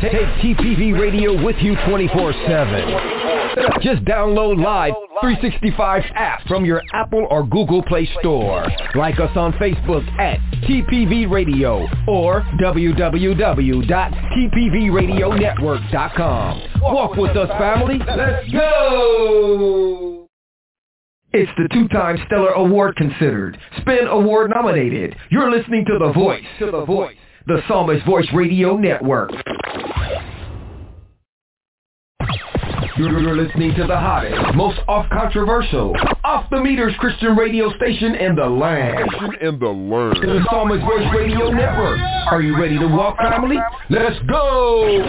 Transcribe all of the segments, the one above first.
Take TPV Radio with you 24-7. Just download Live 365 app from your Apple or Google Play Store. Like us on Facebook at TPV Radio or www.tpvradionetwork.com. Walk with us, family. Let's go! It's the two-time Stellar Award considered, Spin Award nominated. You're listening to The Voice. To The Voice the Psalmist Voice Radio Network. You're listening to the hottest, most off-controversial, off-the-meters Christian radio station in the land. In the land. The Psalmist Voice Radio Network. Are you ready to walk, family? Let's go!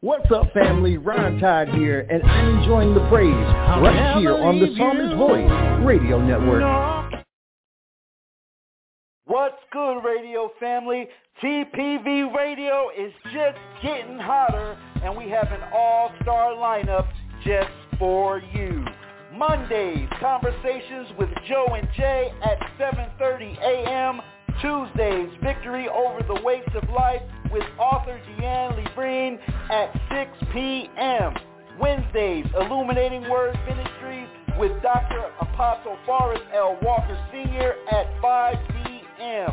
What's up, family? Ron Todd here, and I'm enjoying the praise right here on the Psalmist Voice Radio Network. What's good, radio family? TPV Radio is just getting hotter, and we have an all-star lineup just for you. Mondays, conversations with Joe and Jay at 7.30 a.m. Tuesdays, victory over the weights of life with author Deanne Lebrine at 6 p.m. Wednesdays, Illuminating Word Ministries with Dr. Apostle Forrest L. Walker Sr. at 5 p.m p.m.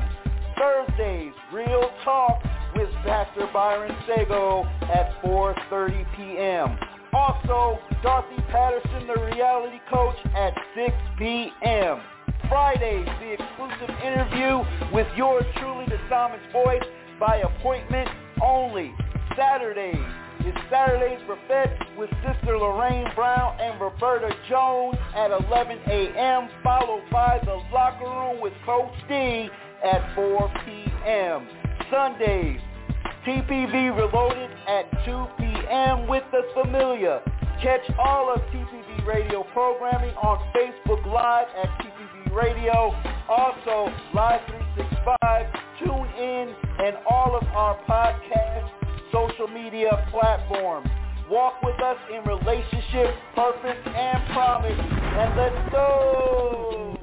Thursdays, Real Talk with Pastor Byron Sago at 4.30 p.m. Also, Dorothy Patterson, the reality coach, at 6 p.m. Fridays, the exclusive interview with yours truly, the Psalmist Voice, by appointment only. Saturdays, is Saturdays Buffet with Sister Lorraine Brown and Roberta Jones at 11 a.m., followed by The Locker Room with Coach D at 4 p.m. Sundays, TPV Reloaded at 2 p.m. with The Familiar. Catch all of TPV Radio programming on Facebook Live at TPV Radio. Also, Live 365, Tune In, and all of our podcasts social media platforms. Walk with us in relationship, purpose, and promise. And let's go!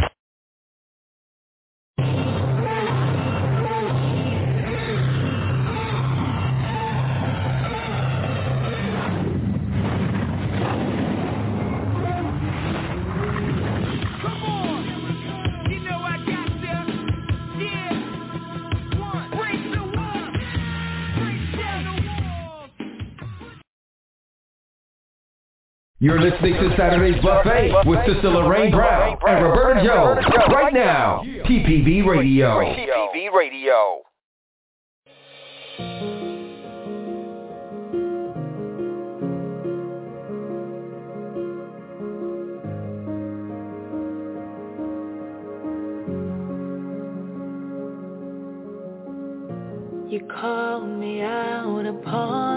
You're listening to Saturday's Buffet with Sister Lorraine Brown and Roberta Jones right now. TPV Radio. TPV Radio. You called me out upon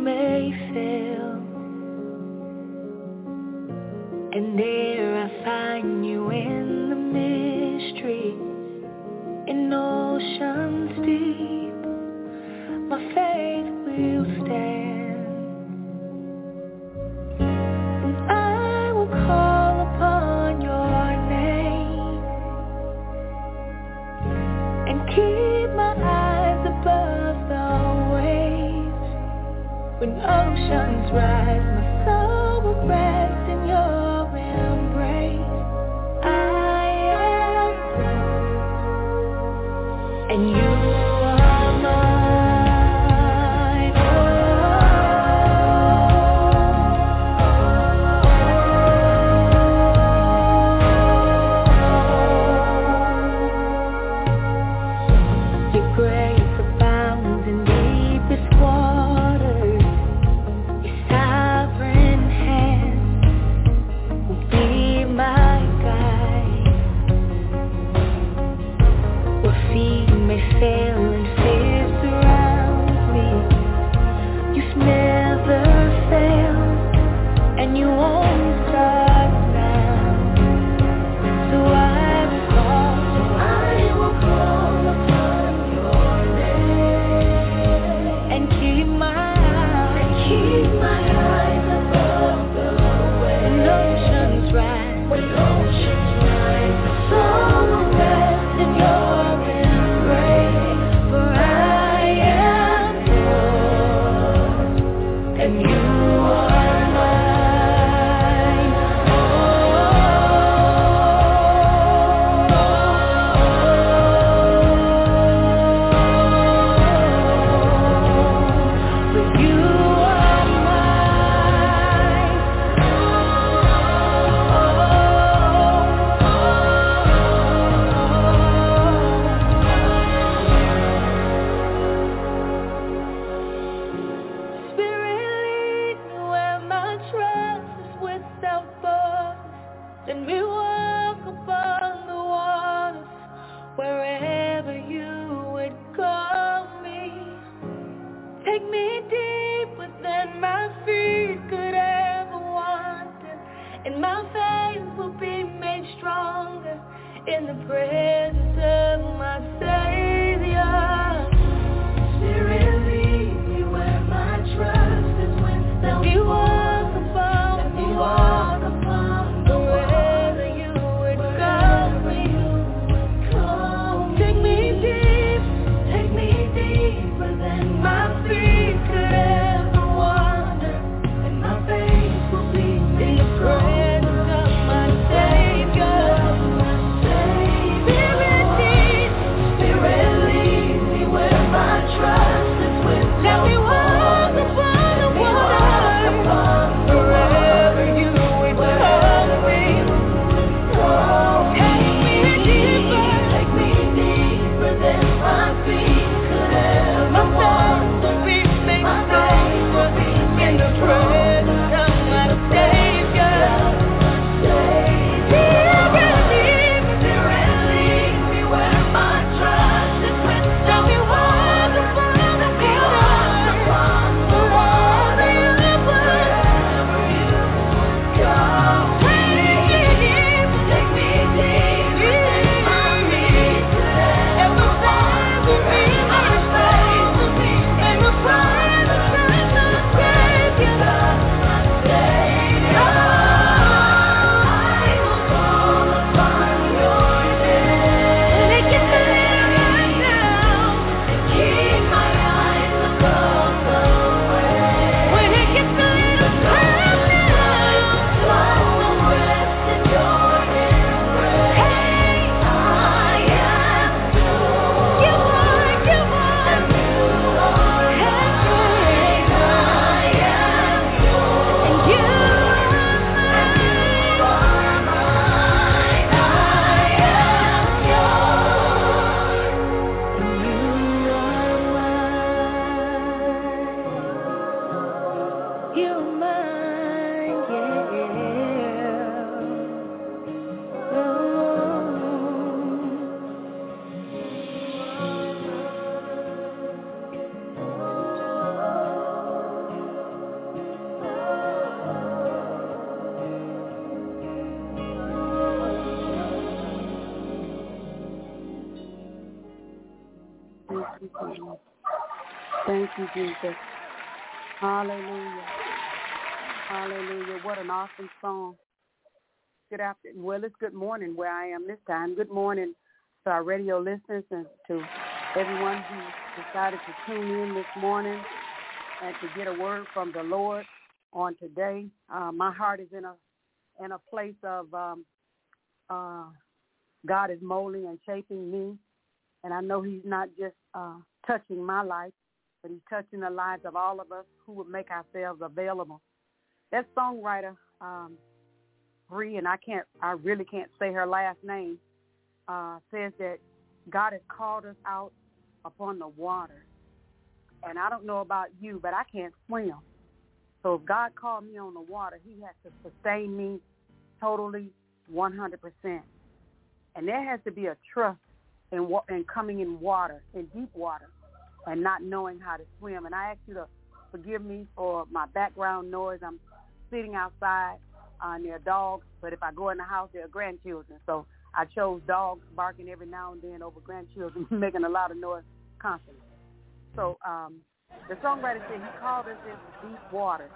may fail. And there I find you in the mystery in oceans deep. My faith will stand Jesus. Hallelujah. Hallelujah. What an awesome song. Good afternoon. Well, it's good morning where I am this time. Good morning to our radio listeners and to everyone who decided to tune in this morning and to get a word from the Lord on today. Uh, my heart is in a in a place of um, uh, God is molding and shaping me, and I know He's not just uh, touching my life, but he's touching the lives of all of us who would make ourselves available. That songwriter, um, Bree, and I can't, I really can't say her last name, uh, says that God has called us out upon the water. And I don't know about you, but I can't swim. So if God called me on the water, he has to sustain me totally 100%. And there has to be a trust in, in coming in water, in deep water and not knowing how to swim. And I ask you to forgive me for my background noise. I'm sitting outside uh, near dogs, but if I go in the house, there are grandchildren. So I chose dogs barking every now and then over grandchildren, making a lot of noise constantly. So um, the songwriter said he called us into deep water,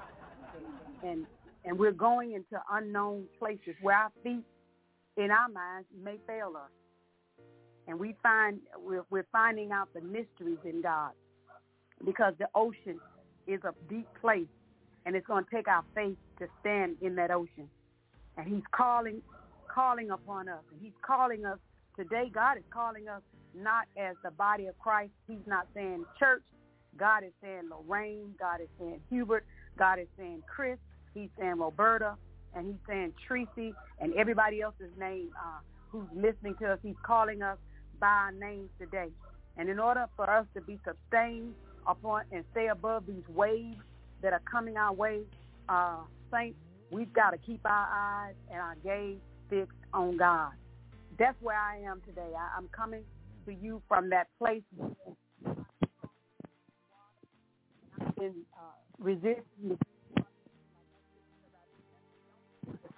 and and we're going into unknown places where our feet, in our minds, may fail us and we find we're, we're finding out the mysteries in God. Because the ocean is a deep place and it's going to take our faith to stand in that ocean. And he's calling calling upon us. And he's calling us today. God is calling us not as the body of Christ. He's not saying church. God is saying Lorraine. God is saying Hubert. God is saying Chris. He's saying Roberta. And he's saying Tracy. And everybody else's name uh, who's listening to us he's calling us by our names today. And in order for us to be sustained upon and stay above these waves that are coming our way, uh, saints, we've got to keep our eyes and our gaze fixed on God. That's where I am today. I, I'm coming to you from that place in uh, the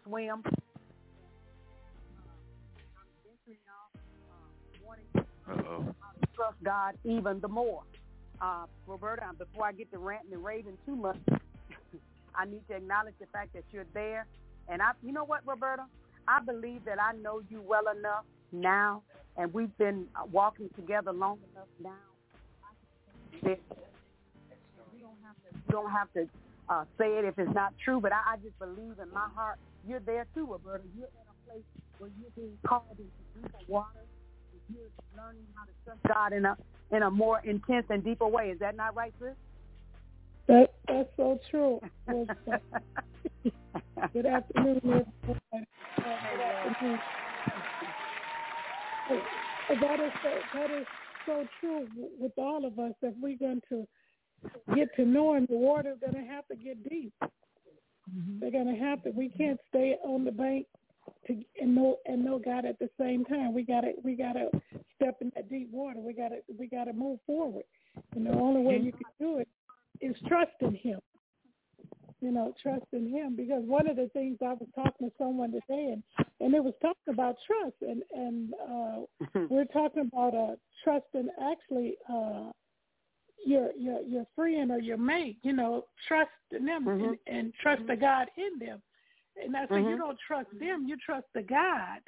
swim Uh-oh. trust God even the more. Uh, Roberta, before I get to ranting and raving too much, I need to acknowledge the fact that you're there. And I, you know what, Roberta? I believe that I know you well enough now, and we've been uh, walking together long enough now. You don't have to, uh, say it if it's not true, but I, I just believe in my heart you're there too, Roberta. You're in a place where you're being called into deeper water. You're learning how to trust God in a in a more intense and deeper way. Is that not right, sis? That that's so true. Good afternoon, good. That is so, that is so true with all of us. If we're going to get to know Him, the water's going to have to get deep. Mm-hmm. They're going to have to. We can't stay on the bank to and know and know God at the same time. We got to we got to step in that deep water. We got to we got to move forward. And the only way you can do it is trusting Him. You know, trusting Him because one of the things I was talking to someone today, and and it was talking about trust, and and uh, we're talking about uh, trusting actually. Uh, your your your friend or your mate, you know, trust in them mm-hmm. and, and trust the God in them. And I said, mm-hmm. you don't trust them, you trust the God.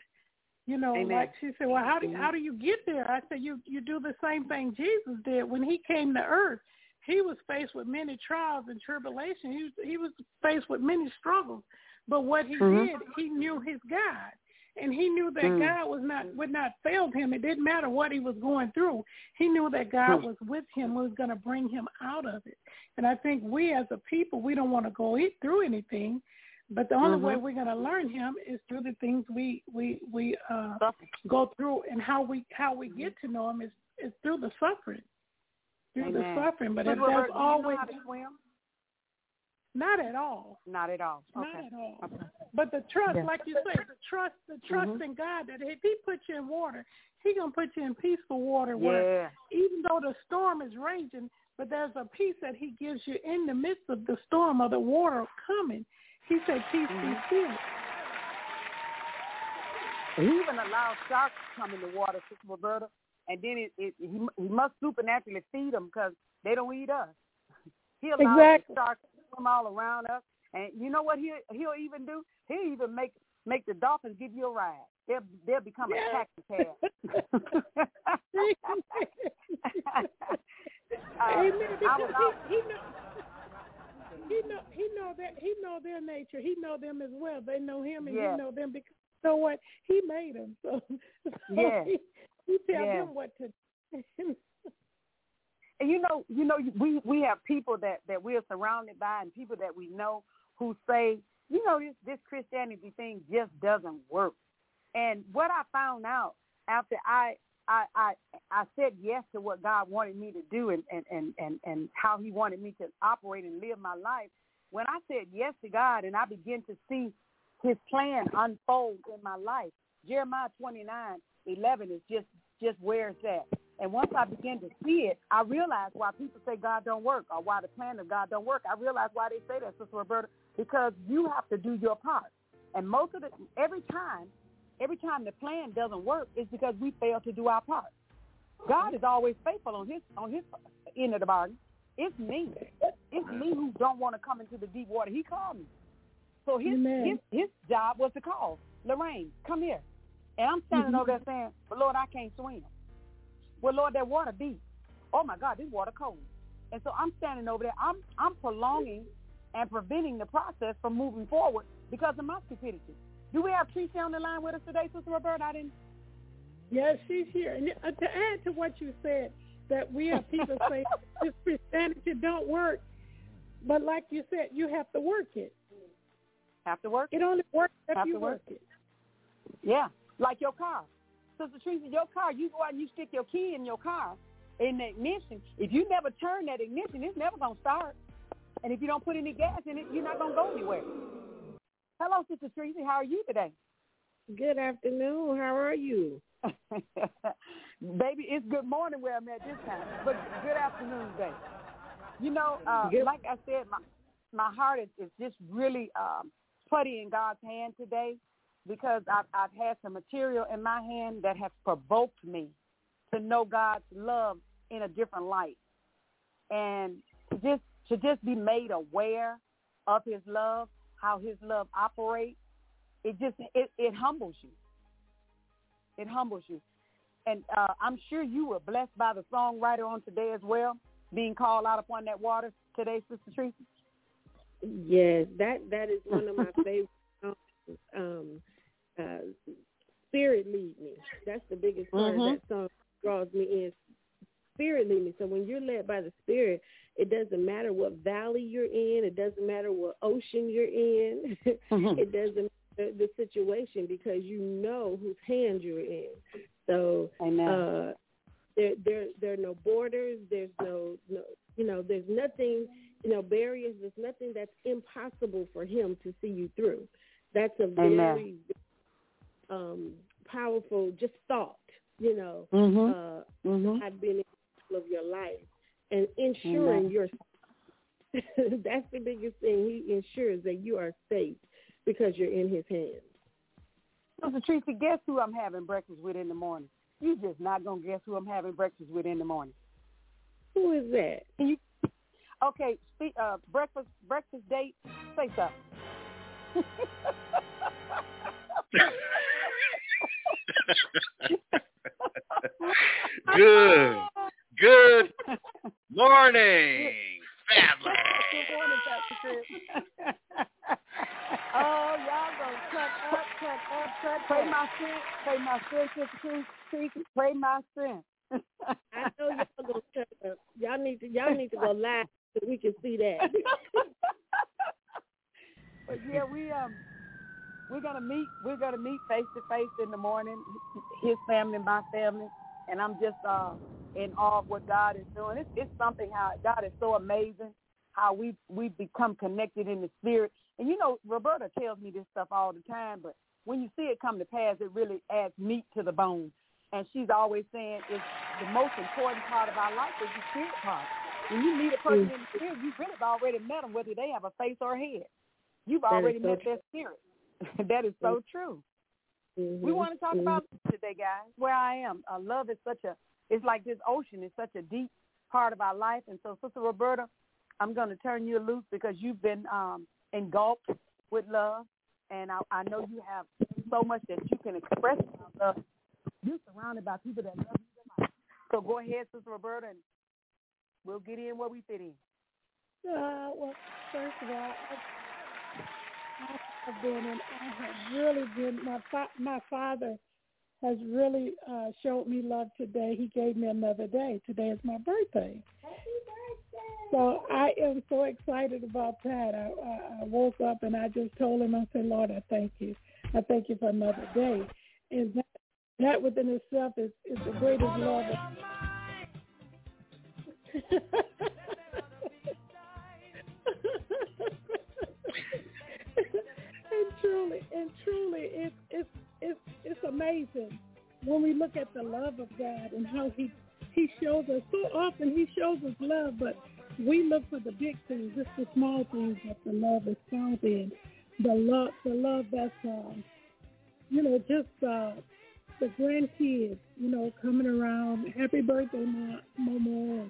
You know, Amen. like she said, well, how do how do you get there? I said, you you do the same thing Jesus did when he came to earth. He was faced with many trials and tribulations. He was, he was faced with many struggles. But what he mm-hmm. did, he knew his God and he knew that mm. God was not would not fail him. It didn't matter what he was going through. He knew that God mm. was with him, was going to bring him out of it. And I think we as a people, we don't want to go through anything, but the only mm-hmm. way we're going to learn him is through the things we we we uh, go through, and how we how we get to know him is is through the suffering, through Amen. the suffering. But, but if that's always you know how to swim? Not at all. Not at all. Okay. Not at all. Okay. But the trust, yeah. like you say, the trust, the trust mm-hmm. in God that if He puts you in water, He gonna put you in peaceful water where yeah. even though the storm is raging, but there's a peace that He gives you in the midst of the storm or the water coming. He said, "Peace mm-hmm. be still." He even allows sharks to come in the water, Sister Roberta, and then it, it, he, he must supernaturally feed them because they don't eat us. He allows exactly. the sharks to swim all around us, and you know what he'll he'll even do? He'll even make make the dolphins give you a ride. They'll they'll become a taxi cab. uh, Amen. I was out. He, he know, he know he know that he know their nature. He know them as well. They know him, and yeah. he know them because you know what he made them. So, so yeah. he, he tell yeah. them what to. do. and you know, you know, we we have people that that we're surrounded by, and people that we know who say, you know, this this Christianity thing just doesn't work. And what I found out after I I I, I said yes to what God wanted me to do, and and and and and how He wanted me to operate and live my life. When I said yes to God, and I began to see His plan unfold in my life, Jeremiah twenty nine eleven is just just where it's at. And once I began to see it, I realized why people say God don't work or why the plan of God don't work. I realized why they say that, Sister Roberta, because you have to do your part. And most of the every time, every time the plan doesn't work is because we fail to do our part. God is always faithful on his on his end of the bargain. It's me. It's me who don't want to come into the deep water. He called me. So his his his job was to call Lorraine, come here. And I'm standing mm-hmm. over there saying, But Lord, I can't swim. Well, Lord, that water deep. Oh my God, this water cold. And so I'm standing over there. I'm I'm prolonging and preventing the process from moving forward because of my stupidity. Do we have Tricia on the line with us today, Sister Roberta? I didn't. Yes, she's here. And uh, to add to what you said, that we have people say this Christianity don't work, but like you said, you have to work it. Have to work. It it. only works if have you to work. work it. Yeah, like your car. Sister Teresa, your car, you go out and you stick your key in your car in the ignition. If you never turn that ignition, it's never going to start. And if you don't put any gas in it, you're not going to go anywhere. Hello, Sister Teresa. How are you today? Good afternoon. How are you? Baby, it's good morning where I'm at this time, but good afternoon today. You know, uh, like I said, my my heart is, is just really um, putty in God's hand today because I've, I've had some material in my hand that has provoked me to know God's love in a different light, and to just to just be made aware of His love, how His love operates. It just it, it humbles you. It humbles you, and uh, I'm sure you were blessed by the songwriter on today as well, being called out upon that water today, Sister Tracy. Yes, that that is one of my favorite songs. Um, uh, Spirit lead me. That's the biggest part Mhm. of that song draws me in. Spirit lead me. So when you're led by the Spirit, it doesn't matter what valley you're in. It doesn't matter what ocean you're in. it doesn't matter the situation because you know whose hand you're in. So uh, there there there are no borders. There's no no you know there's nothing you know barriers. There's nothing that's impossible for him to see you through. That's a very Amen. um, powerful just thought. You know, Mhm. uh, Mhm. I've been in of your life and ensuring Amen. your. that's the biggest thing. He ensures that you are safe because you're in his hands. Sister Tracy, guess who I'm having breakfast with in the morning? You just not gonna guess who I'm having breakfast with in the morning. Who is that? You? Okay, speak, uh, breakfast breakfast date. Say something. Good. Good morning, family. Good morning, Pastor Chris. oh, y'all gonna cut up, cut up, cut. Pray my sin, pray my sin, Sister Tracy. Pray my sin. I know y'all gonna shut up. Y'all need to y'all need to go live so we can see that. but yeah, we um we're gonna meet we're gonna meet face to face in the morning, his family and my family, and I'm just uh in awe of what God is doing. It's it's something how God is so amazing how we we become connected in the spirit. And you know, Roberta tells me this stuff all the time, but when you see it come to pass, it really adds meat to the bone. And she's always saying it's the most important part of our life is the spirit part. When you meet a person in the spirit, you've really already met them, whether they have a face or a head. You've That already so met their spirit. that is so true. We want to talk Mhm. about today, guys. Where I am, uh, love is such a. It's like this ocean. is such a deep part of our life. And so, Sister Roberta, I'm going to turn you loose because you've been um, engulfed with love, and I, I know you have so much that you can express about love. You're surrounded by people that love you so. So go ahead, Sister Roberta, and we'll get in where we fit in. Uh, well, first of all, I, I have been and I have really been. My fa- my father has really uh, showed me love today. He gave me another day. Today is my birthday. Happy birthday. So I am so excited about that. I, I, I woke up and I just told him, I said, Lord, I thank you. I thank you for another day. And that, that within itself is, is the greatest love. truly, and truly, it's it's it's it's amazing when we look at the love of God and how He He shows us. So often He shows us love, but we look for the big things. It's the small things that the love is found in. The love, the love that's, uh, you know, just uh, the grandkids, you know, coming around. Happy birthday, Ma- Mama.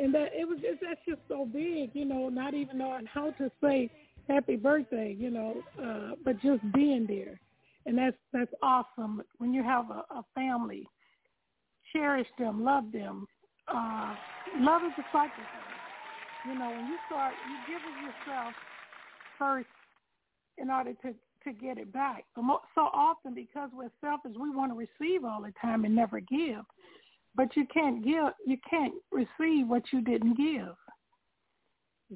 And that it was just that's just so big, you know, not even knowing how to say happy birthday, you know, uh, but just being there. And that's that's awesome. When you have a, a family, cherish them, love them. Uh, love is a sacrifice. You know, when you start, you give it yourself first in order to to get it back. So often, because we're selfish, we want to receive all the time and never give. But you can't give, you can't receive what you didn't give.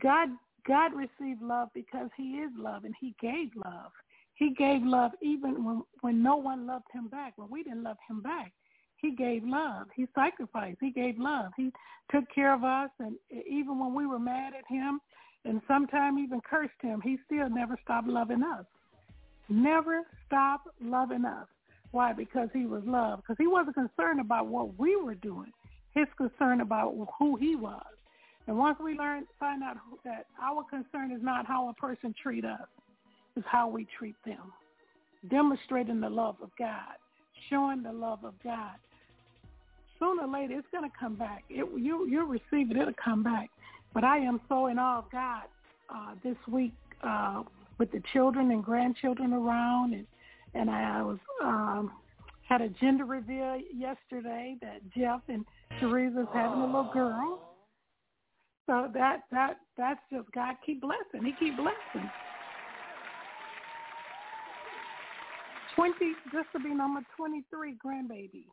God God received love because He is love, and He gave love. He gave love even when when no one loved Him back. When we didn't love Him back, He gave love. He sacrificed. He gave love. He took care of us, and even when we were mad at Him, and sometimes even cursed Him, He still never stopped loving us. Never stopped loving us. Why? Because He was love. Because He wasn't concerned about what we were doing. His concern about who He was. And once we learn, find out who, that our concern is not how a person treat us, it's how we treat them. demonstrating the love of God, showing the love of God. Sooner or later, it's going to come back. It, you, you'll receive it. It'll come back. But I am so in awe of God uh, this week uh, with the children and grandchildren around, and and I was um, had a gender reveal yesterday that Jeff and Teresa's having a little girl. So that that that's just God keep blessing. He keep blessing. Twenty this will be number twenty three grandbaby.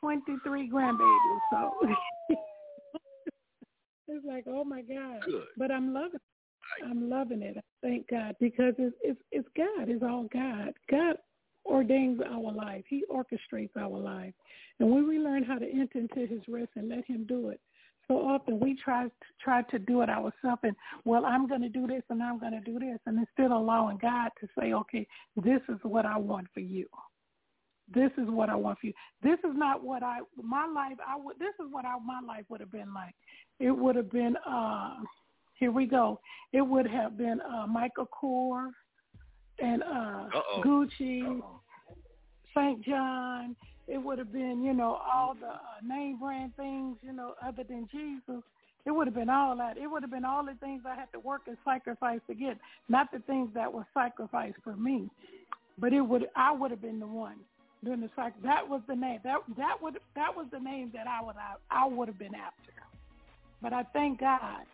Twenty three grandbaby. So it's like, oh my God. Good. But I'm loving it. I'm loving it. Thank God because it's it's it's God. It's all God. God ordains our life. He orchestrates our life. And when we learn how to enter into his rest and let him do it, so often we try to try to do it ourselves and well I'm going to do this and I'm going to do this and instead of allowing God to say okay this is what I want for you this is what I want for you this is not what I my life I would this is what I, my life would have been like it would have been uh here we go it would have been uh Michael Kors and uh Uh-oh. Gucci Uh-oh. St. John it would have been, you know, all the uh, name brand things, you know, other than Jesus. It would have been all that. It would have been all the things I had to work and sacrifice to get, not the things that were sacrificed for me. But it would, I would have been the one doing the sac. That was the name. That that would that was the name that I would I, I would have been after. But I thank God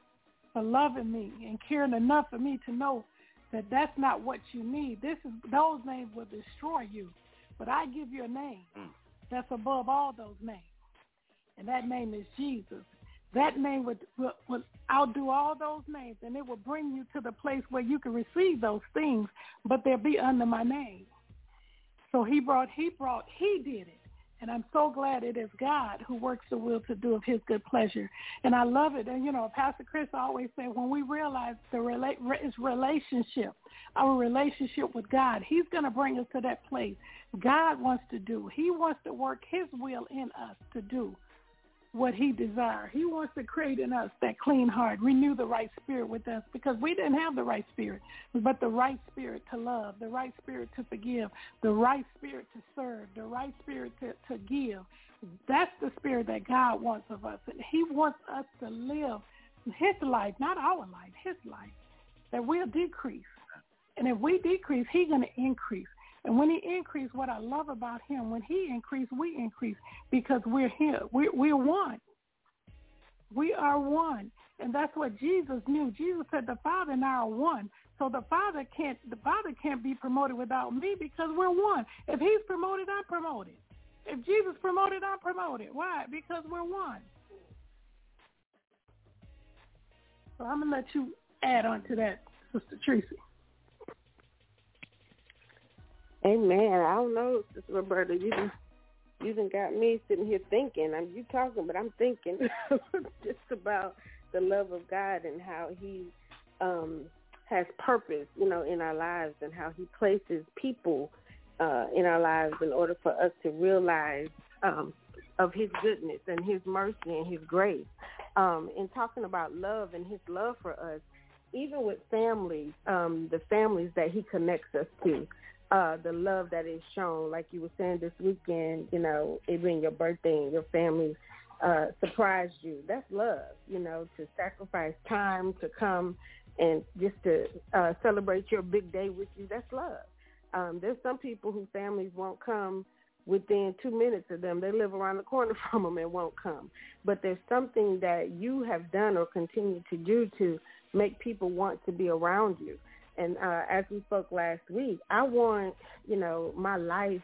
for loving me and caring enough for me to know that that's not what you need. This is those names will destroy you. But I give you a name Mm. That's above all those names. And that name is Jesus. That name would, would, would outdo all those names, and it will bring you to the place where you can receive those things, but they'll be under my name. So he brought, he brought, he did it. I'm so glad it is God who works the will to do of his good pleasure. And I love it. And, you know, Pastor Chris always said when we realize the rela- it's relationship, our relationship with God, he's going to bring us to that place God wants to do. He wants to work his will in us to do what he desires. He wants to create in us that clean heart, renew the right spirit with us because we didn't have the right spirit, but the right spirit to love, the right spirit to forgive, the right spirit to serve, the right spirit to, to give. That's the spirit that God wants of us. And he wants us to live his life, not our life, his life, that we'll decrease. And if we decrease, he's going to increase. And when he increased, what I love about him, when he increased, we increase because we're here. We're, we're one. We are one. And that's what Jesus knew. Jesus said the Father and I are one. So the Father can't the Father can't be promoted without me because we're one. If he's promoted, I'm promoted. If Jesus promoted, I'm promoted. Why? Because we're one. So I'm gonna let you add on to that, Sister Tracy. Amen. I don't know, Sister Roberta. You done, you done got me sitting here thinking. I'm you talking, but I'm thinking just about the love of God and how He um, has purpose, you know, in our lives, and how He places people uh, in our lives in order for us to realize um, of His goodness and His mercy and His grace. Um, in talking about love and His love for us, even with families, um, the families that He connects us to uh, the love that is shown. Like you were saying this weekend, you know, it being your birthday and your family uh, surprised you. That's love, you know, to sacrifice time to come and just to uh, celebrate your big day with you. That's love. Um, there's some people whose families won't come within two minutes of them. They live around the corner from them and won't come. But there's something that you have done or continue to do to make people want to be around you. And uh, as we spoke last week, I want, you know, my life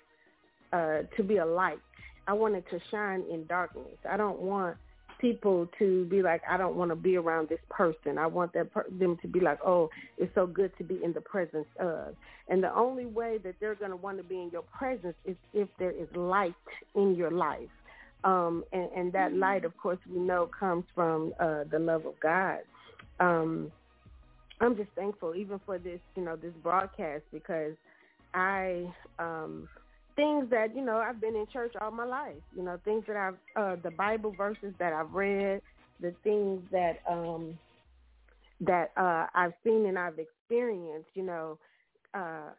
uh, to be a light. I want it to shine in darkness. I don't want people to be like, I don't want to be around this person. I want that per- them to be like, oh, it's so good to be in the presence of. And the only way that they're going to want to be in your presence is if there is light in your life. Um, and, and that light, of course, we know comes from uh, the love of God. Um, I'm just thankful even for this, you know, this broadcast because I um things that, you know, I've been in church all my life, you know, things that I've uh the Bible verses that I've read, the things that um that uh I've seen and I've experienced, you know, uh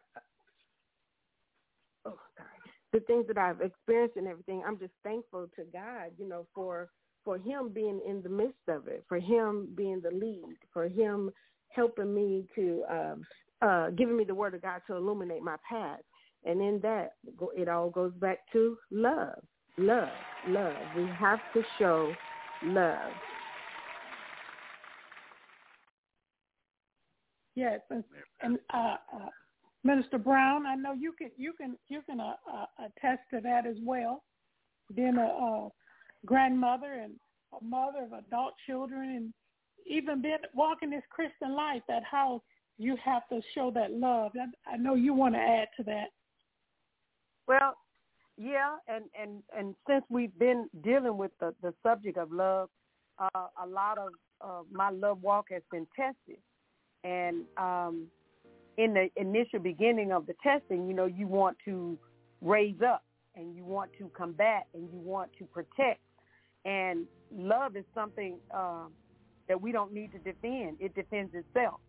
oh sorry the things that I've experienced and everything, I'm just thankful to God, you know, for for him being in the midst of it, for him being the lead, for him helping me to um uh giving me the word of God to illuminate my path. And in that it all goes back to love. Love. Love. We have to show love. Yes, and, and uh, uh, Minister Brown, I know you can you can you can uh, uh, attest to that as well. Being a, grandmother and a mother of adult children, and even being walking this Christian life, that how you have to show that love. I, I know you want to add to that. Well, yeah, and and and since we've been dealing with the the subject of love, uh, a lot of uh, my love walk has been tested, and um, in the initial beginning of the testing, you know, you want to raise up and you want to combat and you want to protect, and love is something uh, that we don't need to defend; it defends itself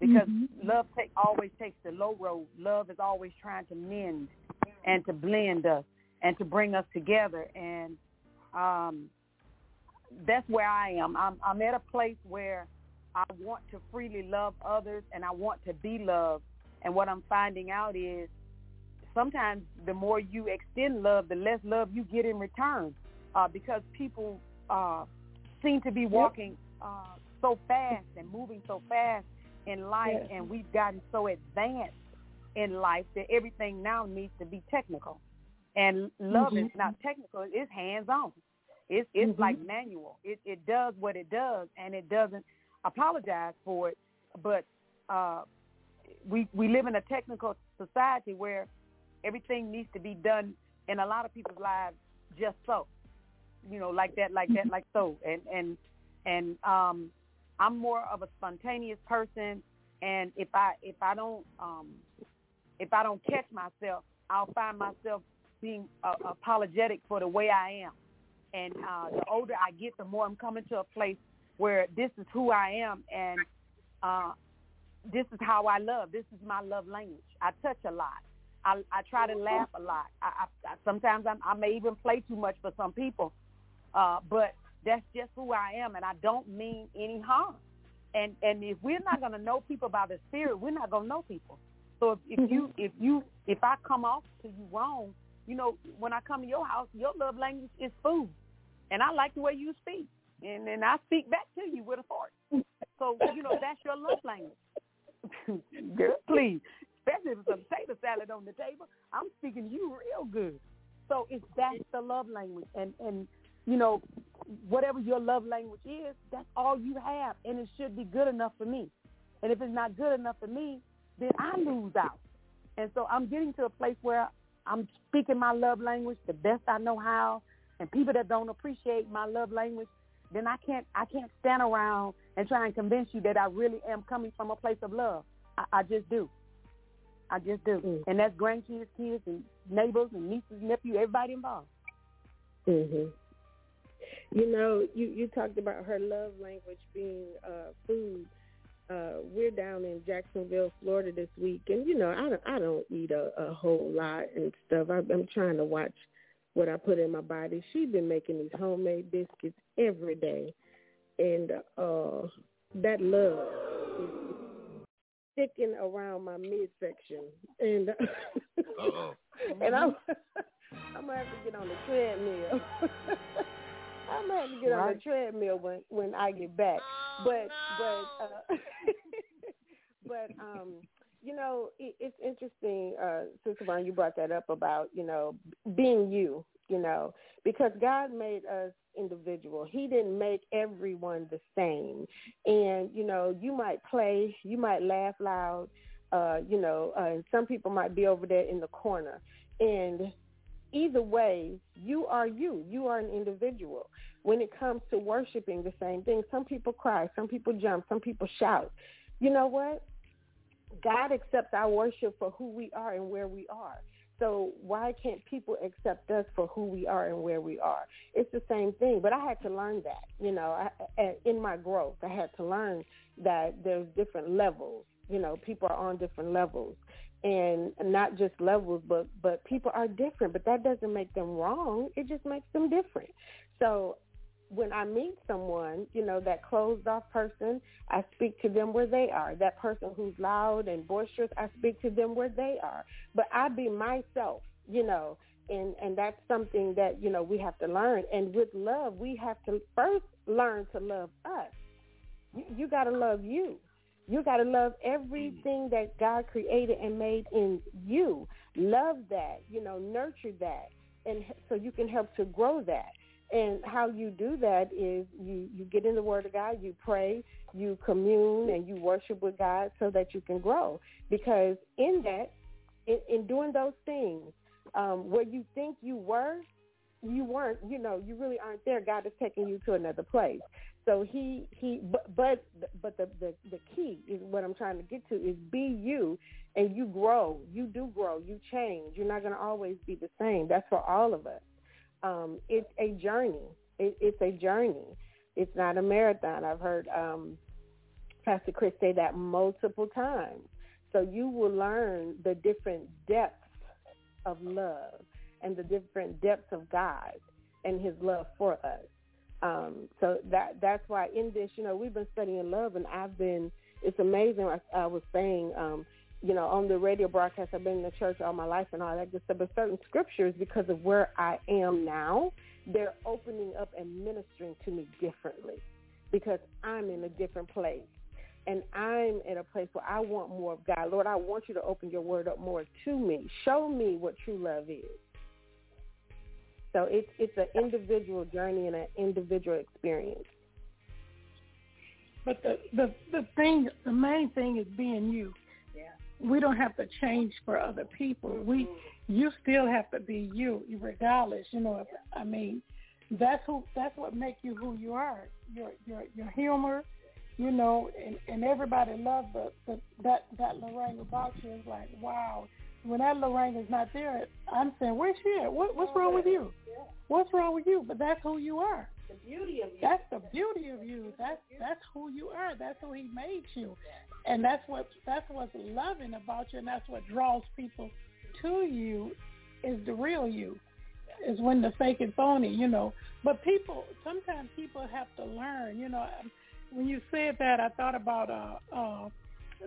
because mm-hmm. love take, always takes the low road. Love is always trying to mend and to blend us and to bring us together. And um, that's where I am. I'm, I'm at a place where I want to freely love others and I want to be loved. And what I'm finding out is sometimes the more you extend love, the less love you get in return uh, because people uh, seem to be walking uh, so fast and moving so fast in life Yes. and we've gotten so advanced in life that everything now needs to be technical. And love is Mhm. not technical, it's hands on. It's it's Mhm. like manual. It it does what it does and it doesn't apologize for it. But uh we we live in a technical society where everything needs to be done in a lot of people's lives just so. You know, like that, like that, like so. And and and um I'm more of a spontaneous person and if I if I don't um if I don't catch myself, I'll find myself being uh, apologetic for the way I am. And uh, the older I get, the more I'm coming to a place where this is who I am, and uh, this is how I love. This is my love language. I touch a lot. I, I try to laugh a lot. I, I, I sometimes I'm, I may even play too much for some people, uh, but that's just who I am, and I don't mean any harm. And and if we're not going to know people by the spirit, we're not going to know people. So if, if you mm-hmm. if you if I come off to you wrong, you know, when I come to your house, your love language is food, and I like the way you speak, and then I speak back to you with a fork. So you know that's your love language. Girl, please, especially if some potato salad on the table, I'm speaking to you real good. So it's that's the love language, and and you know, whatever your love language is, that's all you have, and it should be good enough for me. And if it's not good enough for me, then I lose out. And so I'm getting to a place where I'm speaking my love language the best I know how, and people that don't appreciate my love language, then I can't I can't stand around and try and convince you that I really am coming from a place of love. I, I just do. I just do. Mm. And that's grandkids, kids, and neighbors, and nieces, nephews, everybody involved. Mhm. You know, you you talked about her love language being uh food. Uh we're down in Jacksonville, Florida this week and you know, I don't I don't eat a, a whole lot and stuff. I I'm trying to watch what I put in my body. She's been making these homemade biscuits every day. And uh that love is sticking around my midsection and Uh-oh. and I'm I'm gonna have to get on the treadmill. I'm gonna have to get on the treadmill when when I get back. But but uh, but um, you know, it, it's interesting, uh, Sister Vaughn, you brought that up about you know being you. You know, because God made us individual. He didn't make everyone the same. And you know, you might play, you might laugh loud. Uh, you know, uh, and some people might be over there in the corner. And either way, you are you. You are an individual. When it comes to worshiping, the same thing. Some people cry, some people jump, some people shout. You know what? God accepts our worship for who we are and where we are. So why can't people accept us for who we are and where we are? It's the same thing, but I had to learn that. You know, I, in my growth, I had to learn that there's different levels. You know, people are on different levels, and not just levels, but but people are different. But that doesn't make them wrong. It just makes them different. So when I meet someone, you know, that closed off person, I speak to them where they are. That person who's loud and boisterous, I speak to them where they are. But I be myself, you know, and and that's something that you know we have to learn. And with love, we have to first learn to love us. You, you got to love you. You got to love everything that God created and made in you. Love that, you know, nurture that, and so you can help to grow that. And how you do that is you, you get in the Word of God, you pray, you commune, and you worship with God so that you can grow. Because in that, in, in doing those things, um, where you think you were, you weren't. You know, you really aren't there. God is taking you to another place. So he he but but but the, the the key is what I'm trying to get to is be you and you grow. You do grow. You change. You're not going to always be the same. That's for all of us. Um, it's a journey. It, it's a journey. It's not a marathon. I've heard um, Pastor Chris say that multiple times. So you will learn the different depths of love and the different depths of God and His love for us. Um, so that that's why in this, you know, we've been studying love, and I've been. It's amazing. I, I was saying, um, you know, on the radio broadcast, I've been in the church all my life and all that good stuff. But certain scriptures, because of where I am now, they're opening up and ministering to me differently because I'm in a different place. And I'm at a place where I want more of God. Lord, I want you to open your word up more to me. Show me what true love is. So it's it's an individual journey and an individual experience. But the the the thing, the main thing is being you. Yeah. We don't have to change for other people. We mm-hmm. you still have to be you, regardless. You know, I mean, that's who that's what makes you who you are. Your your your humor, you know, and and everybody loves the, the that that Lorraine about you. Is like, wow, when that Lorraine is not there, I'm saying, where's she at? What, what's wrong with you? What's wrong with you? But that's who you are. The beauty of you. That's the beauty of you. That's that's who you are. That's who He made you, and that's what that's what's loving about you, and that's what draws people to you. Is the real you. Is when the fake and phony, you know. But people sometimes people have to learn. You know, when you said that, I thought about uh, uh,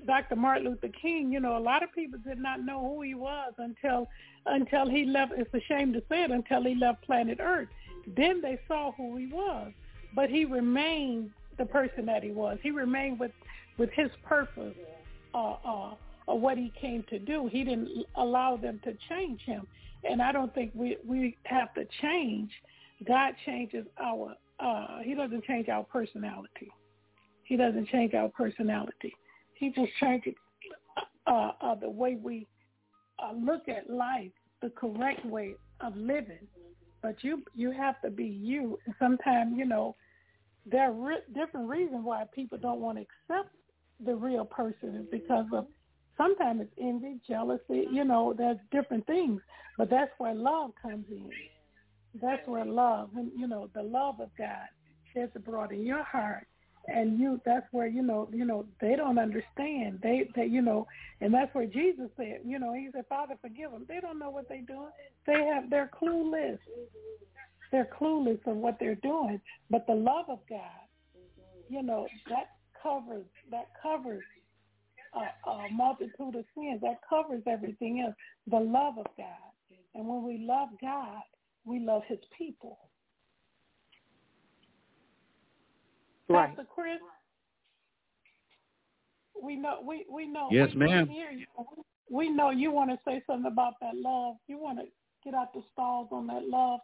Dr. Martin Luther King, you know, a lot of people did not know who he was until until he left. It's a shame to say it until he left planet Earth. Then they saw who he was, but he remained the person that he was. He remained with with his purpose, uh, uh, of what he came to do. He didn't allow them to change him, and I don't think we we have to change. God changes our. Uh, he doesn't change our personality. He doesn't change our personality. He just changes uh, uh, the way we uh, look at life, the correct way of living. But you you have to be you. And sometimes you know there are re- different reasons why people don't want to accept the real person is because of sometimes it's envy, jealousy. You know, there's different things. But that's where love comes in. That's where love you know the love of God is brought in your heart and you that's where you know you know they don't understand. They they you know and that's where jesus said you know he said father forgive them they don't know what they're doing. They have they're clueless. They're clueless of what they're doing. But the love of god you know that covers that covers a, a multitude of sins. That covers everything else. The love of god. And when we love god we love his people Right. Pastor Chris, we know we we know. Yes, we, ma'am. We, hear you. we know you want to say something about that love. You want to get out the stalls on that love.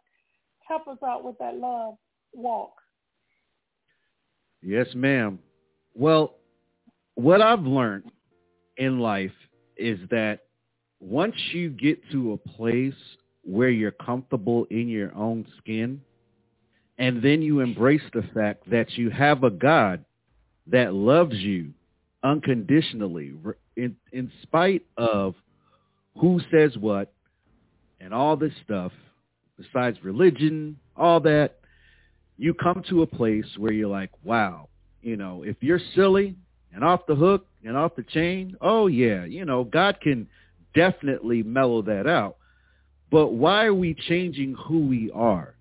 Help us out with that love walk. Yes, ma'am. Well, what I've learned in life is that once you get to a place where you're comfortable in your own skin, and then you embrace the fact that you have a God that loves you unconditionally in, in spite of who says what and all this stuff, besides religion, all that, you come to a place where you're like, wow, you know, if you're silly and off the hook and off the chain, oh yeah, you know, God can definitely mellow that out. But why are we changing who we are?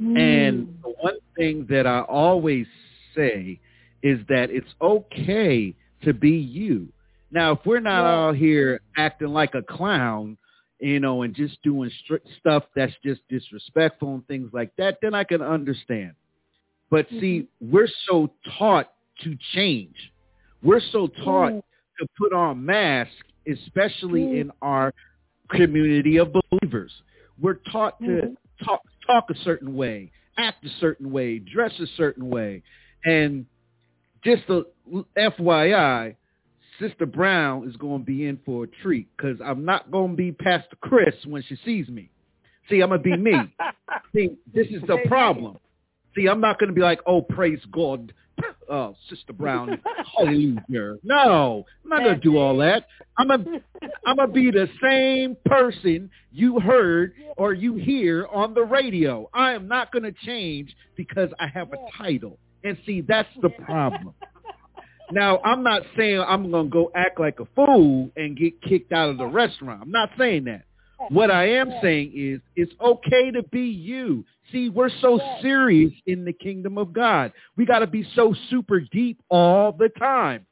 Mm. And the one thing that I always say is that it's okay to be you. Now, if we're not out here acting like a clown, you know, and just doing stuff that's just disrespectful and things like that, then I can understand. But see, we're so taught to change. We're so taught Mm. to put on masks, especially Mm. in our community of believers. We're taught to Mhm. talk talk a certain way, act a certain way, dress a certain way. And just a FYI, Sister Brown is going to be in for a treat because I'm not going to be Pastor Chris when she sees me. See, I'm going to be me. See, this is the problem. See, I'm not going to be like, oh, praise God, uh, Sister Brown, hallelujah. No, I'm not going to do all that. I'm going I'm to be the same person you heard or you hear on the radio. I am not going to change because I have a title. And see, that's the problem. Now, I'm not saying I'm going to go act like a fool and get kicked out of the restaurant. I'm not saying that. What I am saying is it's okay to be you. See, we're so serious in the kingdom of God. We got to be so super deep all the time.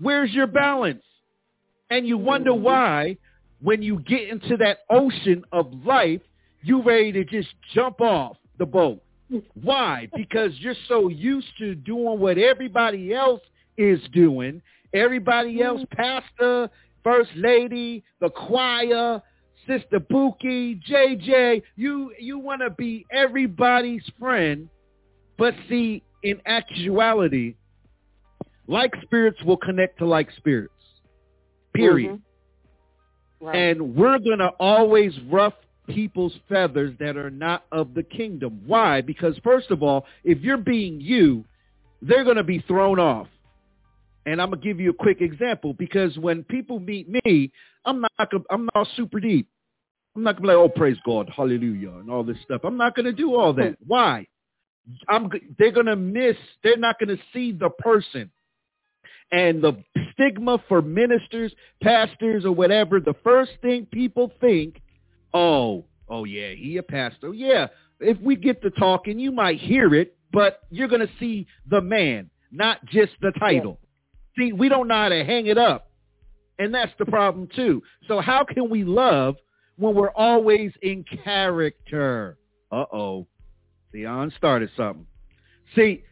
Where's your balance? And you wonder why when you get into that ocean of life, you ready to just jump off the boat. Why? Because you're so used to doing what everybody else is doing. Everybody else, mm-hmm. pastor, first lady, the choir, Sister Pookie, JJ, you you want to be everybody's friend, but see, in actuality, like spirits will connect to like spirits. Period. Mm-hmm. Right. And we're going to always rough people's feathers that are not of the kingdom. Why? Because first of all, if you're being you, they're going to be thrown off. And I'm going to give you a quick example because when people meet me, I'm not I'm not super deep. I'm not going to be like, "Oh, praise God, hallelujah," and all this stuff. I'm not going to do all that. Hmm. Why? I'm they're going to miss they're not going to see the person. And the stigma for ministers, pastors, or whatever, the first thing people think, oh, oh yeah, he a pastor. Yeah, if we get to talking, you might hear it, but you're going to see the man, not just the title. See, we don't know how to hang it up. And that's the problem too. So how can we love when we're always in character? Uh-oh. Theon started something. See,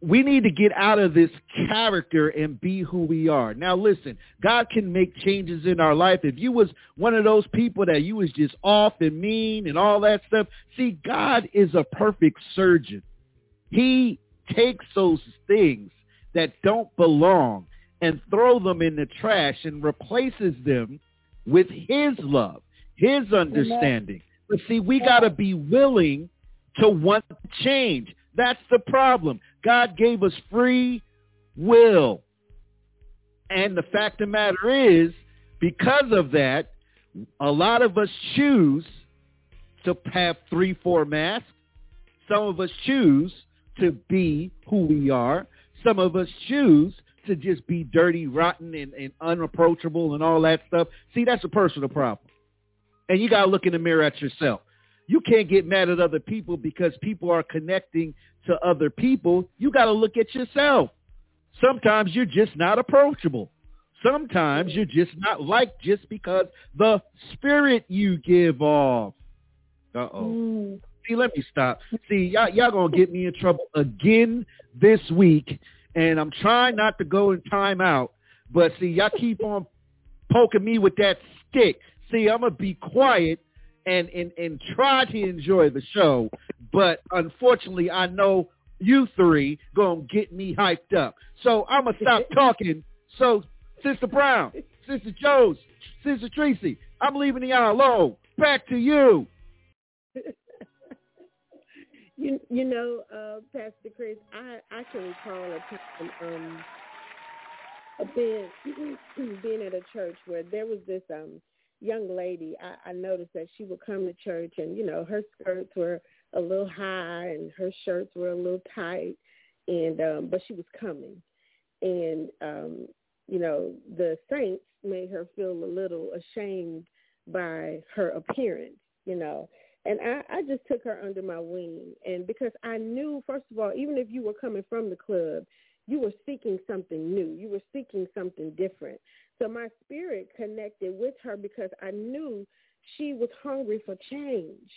we need to get out of this character and be who we are. Now listen, God can make changes in our life. If you was one of those people that you was just off and mean and all that stuff, see, God is a perfect surgeon. He takes those things that don't belong and throw them in the trash and replaces them with his love, his understanding. But see, we got to be willing to want change. That's the problem. God gave us free will. And the fact of the matter is, because of that, a lot of us choose to have three, four masks. Some of us choose to be who we are. Some of us choose to just be dirty, rotten, and, and unapproachable and all that stuff. See, that's a personal problem. And you got to look in the mirror at yourself. You can't get mad at other people because people are connecting to other people. You got to look at yourself. Sometimes you're just not approachable. Sometimes you're just not liked just because the spirit you give off. Uh-oh. Mm. See, let me stop. See, y'all, y'all going to get me in trouble again this week, and I'm trying not to go in timeout. But see, y'all keep on poking me with that stick. See, I'm to be quiet and, and, and try to enjoy the show. But unfortunately, I know you three going to get me hyped up. So I'm to stop talking. So, Sister Brown, Sister Jones, Sister Tracy, I'm leaving y'all alone. Back to you. You you know, uh, Pastor Chris, I I can recall a time um a being being at a church where there was this um young lady. I, I noticed that she would come to church and you know her skirts were a little high and her shirts were a little tight, and um but she was coming, and um you know, the saints made her feel a little ashamed by her appearance, you know. And I, I just took her under my wing. And because I knew, first of all, even if you were coming from the club, you were seeking something new. You were seeking something different. So my spirit connected with her because I knew she was hungry for change.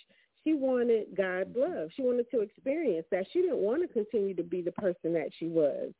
She wanted God's love. She wanted to experience that. She didn't want to continue to be the person that she was.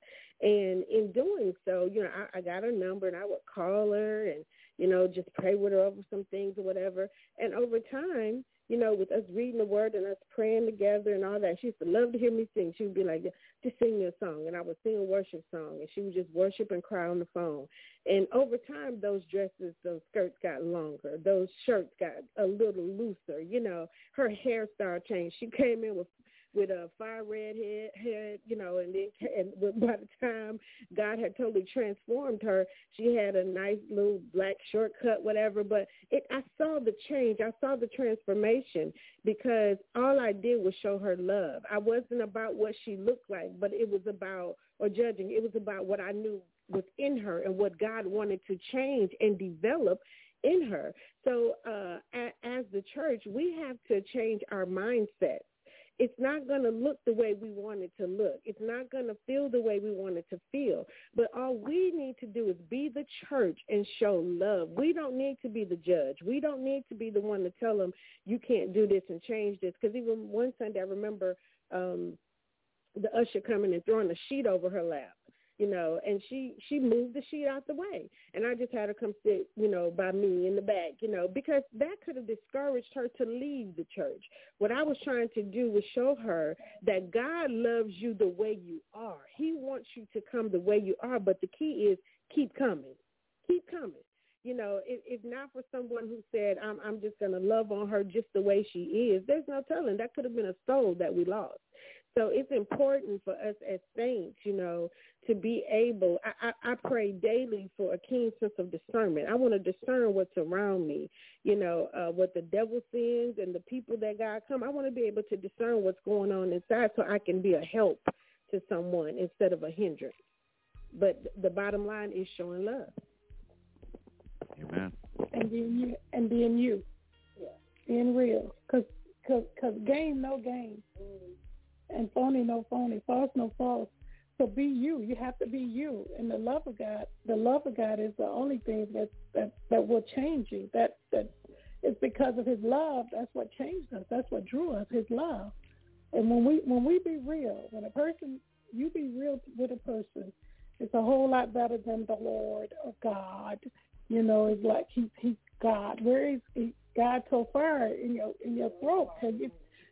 And in doing so, you know, I, I got her number and I would call her and, you know, just pray with her over some things or whatever. And over time, you know, with us reading the word and us praying together and all that. She used to love to hear me sing. She would be like, just sing me a song. And I would sing a worship song. And she would just worship and cry on the phone. And over time, those dresses, those skirts got longer. Those shirts got a little looser. You know, her hairstyle changed. She came in with with a fire red head, head, you know, and then and by the time God had totally transformed her, she had a nice little black shortcut, whatever. But it, I saw the change. I saw the transformation because all I did was show her love. I wasn't about what she looked like, but it was about or judging. It was about what I knew was in her and what God wanted to change and develop in her. So uh, as the church, we have to change our mindset it's not going to look the way we want it to look. It's not going to feel the way we want it to feel. But all we need to do is be the church and show love. We don't need to be the judge. We don't need to be the one to tell them you can't do this and change this. Because even one Sunday, I remember um, the usher coming and throwing a sheet over her lap you know, and she she moved the sheet out the way, and I just had her come sit, you know, by me in the back, you know, because that could have discouraged her to leave the church. What I was trying to do was show her that God loves you the way you are. He wants you to come the way you are, but the key is keep coming, keep coming. You know, if, if not for someone who said, I'm, I'm just going to love on her just the way she is, there's no telling. That could have been a soul that we lost. So it's important for us as saints, you know, to be able, I, I, I pray daily for a keen sense of discernment. I want to discern what's around me, you know, uh, what the devil sends and the people that God come. I want to be able to discern what's going on inside so I can be a help to someone instead of a hindrance. But the bottom line is showing love. Amen. And being you, and being you, yeah. being real, cause, cause, cause game no game. Mm and phony no phony, false no false. So be you. You have to be you. And the love of God, the love of God is the only thing that that that will change you. That that it's because of His love. That's what changed us. That's what drew us. His love. And when we when we be real, when a person you be real with a person, it's a whole lot better than the Lord or God. You know, it's like he He's God. Where is he, God so far in your in your throat? You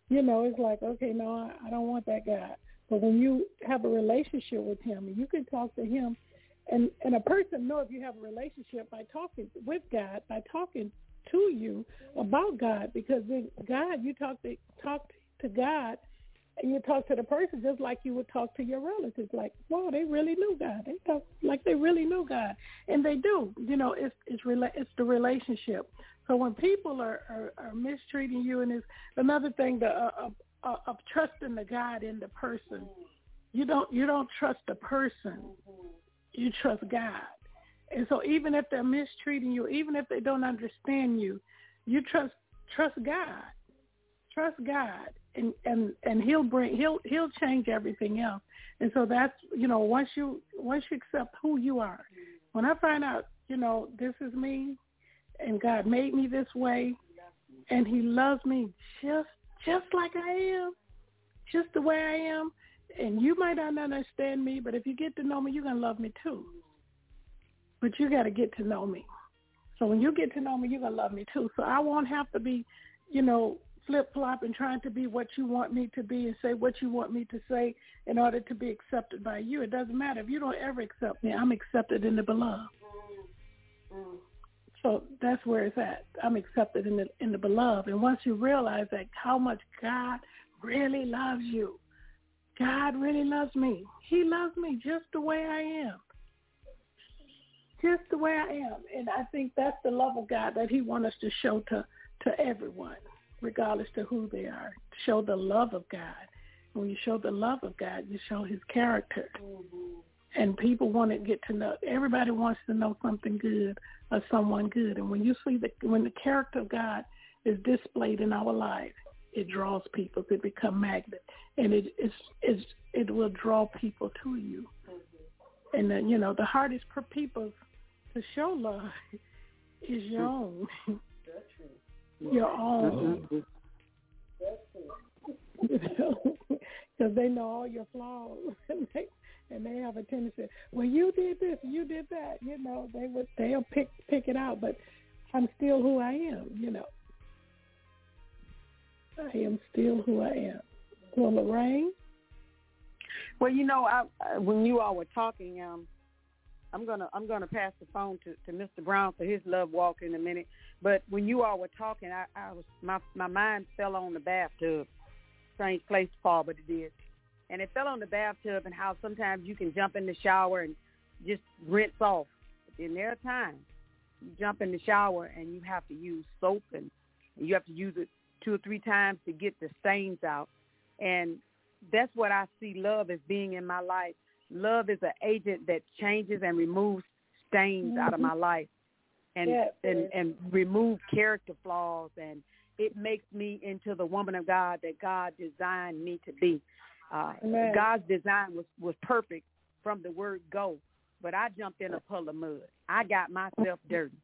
you know, it's like, okay, no, I, I don't want that guy. But when you have a relationship with him, you can talk to him, and and a person know if you have a relationship by talking with God, by talking to you about God, because in God, you talk to talk to God, you talk to the person just like you would talk to your relatives. Like, wow, they really knew God. They talk like they really knew God, and they do. You know, it's it's rela- it's the relationship. So when people are, are, are mistreating you, and is another thing the, uh, uh, of trusting the God in the person, you don't you don't trust the person, you trust God. And so even if they're mistreating you, even if they don't understand you, you trust trust God, trust God, and and and He'll bring He'll He'll change everything else. And so that's you know once you once you accept who you are, when I find out you know this is me, and God made me this way, and He loves me just just like I am, just the way I am. And you might not understand me, but if you get to know me, you're gonna love me too. But you got to get to know me. So when you get to know me, you're gonna love me too. So I won't have to be, you know, flip flop and trying to be what you want me to be and say what you want me to say in order to be accepted by you. It doesn't matter if you don't ever accept me. I'm accepted in the beloved. So that's where it's at. I'm accepted in the in the beloved. And once you realize that how much God really loves you, God really loves me. He loves me just the way I am. Just the way I am. And I think that's the love of God that he wants us to show to, to everyone, regardless to who they are. Show the love of God. When you show the love of God, you show his character. Mm-hmm. and people want to get to know. Everybody wants to know something good or someone good, and when you see the when the character of God is displayed in our life, it draws people to become magnet, and it is it's, it will draw people to you. Mm-hmm. And then you know the hardest for people to show love is your own. your own. Because they know all your flaws, and they, and they have a tendency. Well, you did this, you did that. You know, they would they'll pick pick it out, but I'm still who I am. You know, I am still who I am. Well, Lorraine. Well, you know, I, when you all were talking, um, I'm gonna I'm gonna pass the phone to, to Mr. Brown for his love walk in a minute. But when you all were talking, I, I was my my mind fell on the bathtub. Strange place to fall, but it did. And it fell on the bathtub and how sometimes you can jump in the shower and just rinse off. But then there are times you jump in the shower and you have to use soap and you have to use it two or three times to get the stains out. And that's what I see love as being in my life love is an agent that changes and removes stains mm-hmm. out of mm-hmm. my life and yeah, and and remove character flaws and it makes me into the woman of God that God designed me to be. Uh, God's design was was perfect from the word go, but I jumped in a puddle of mud. I got myself dirty,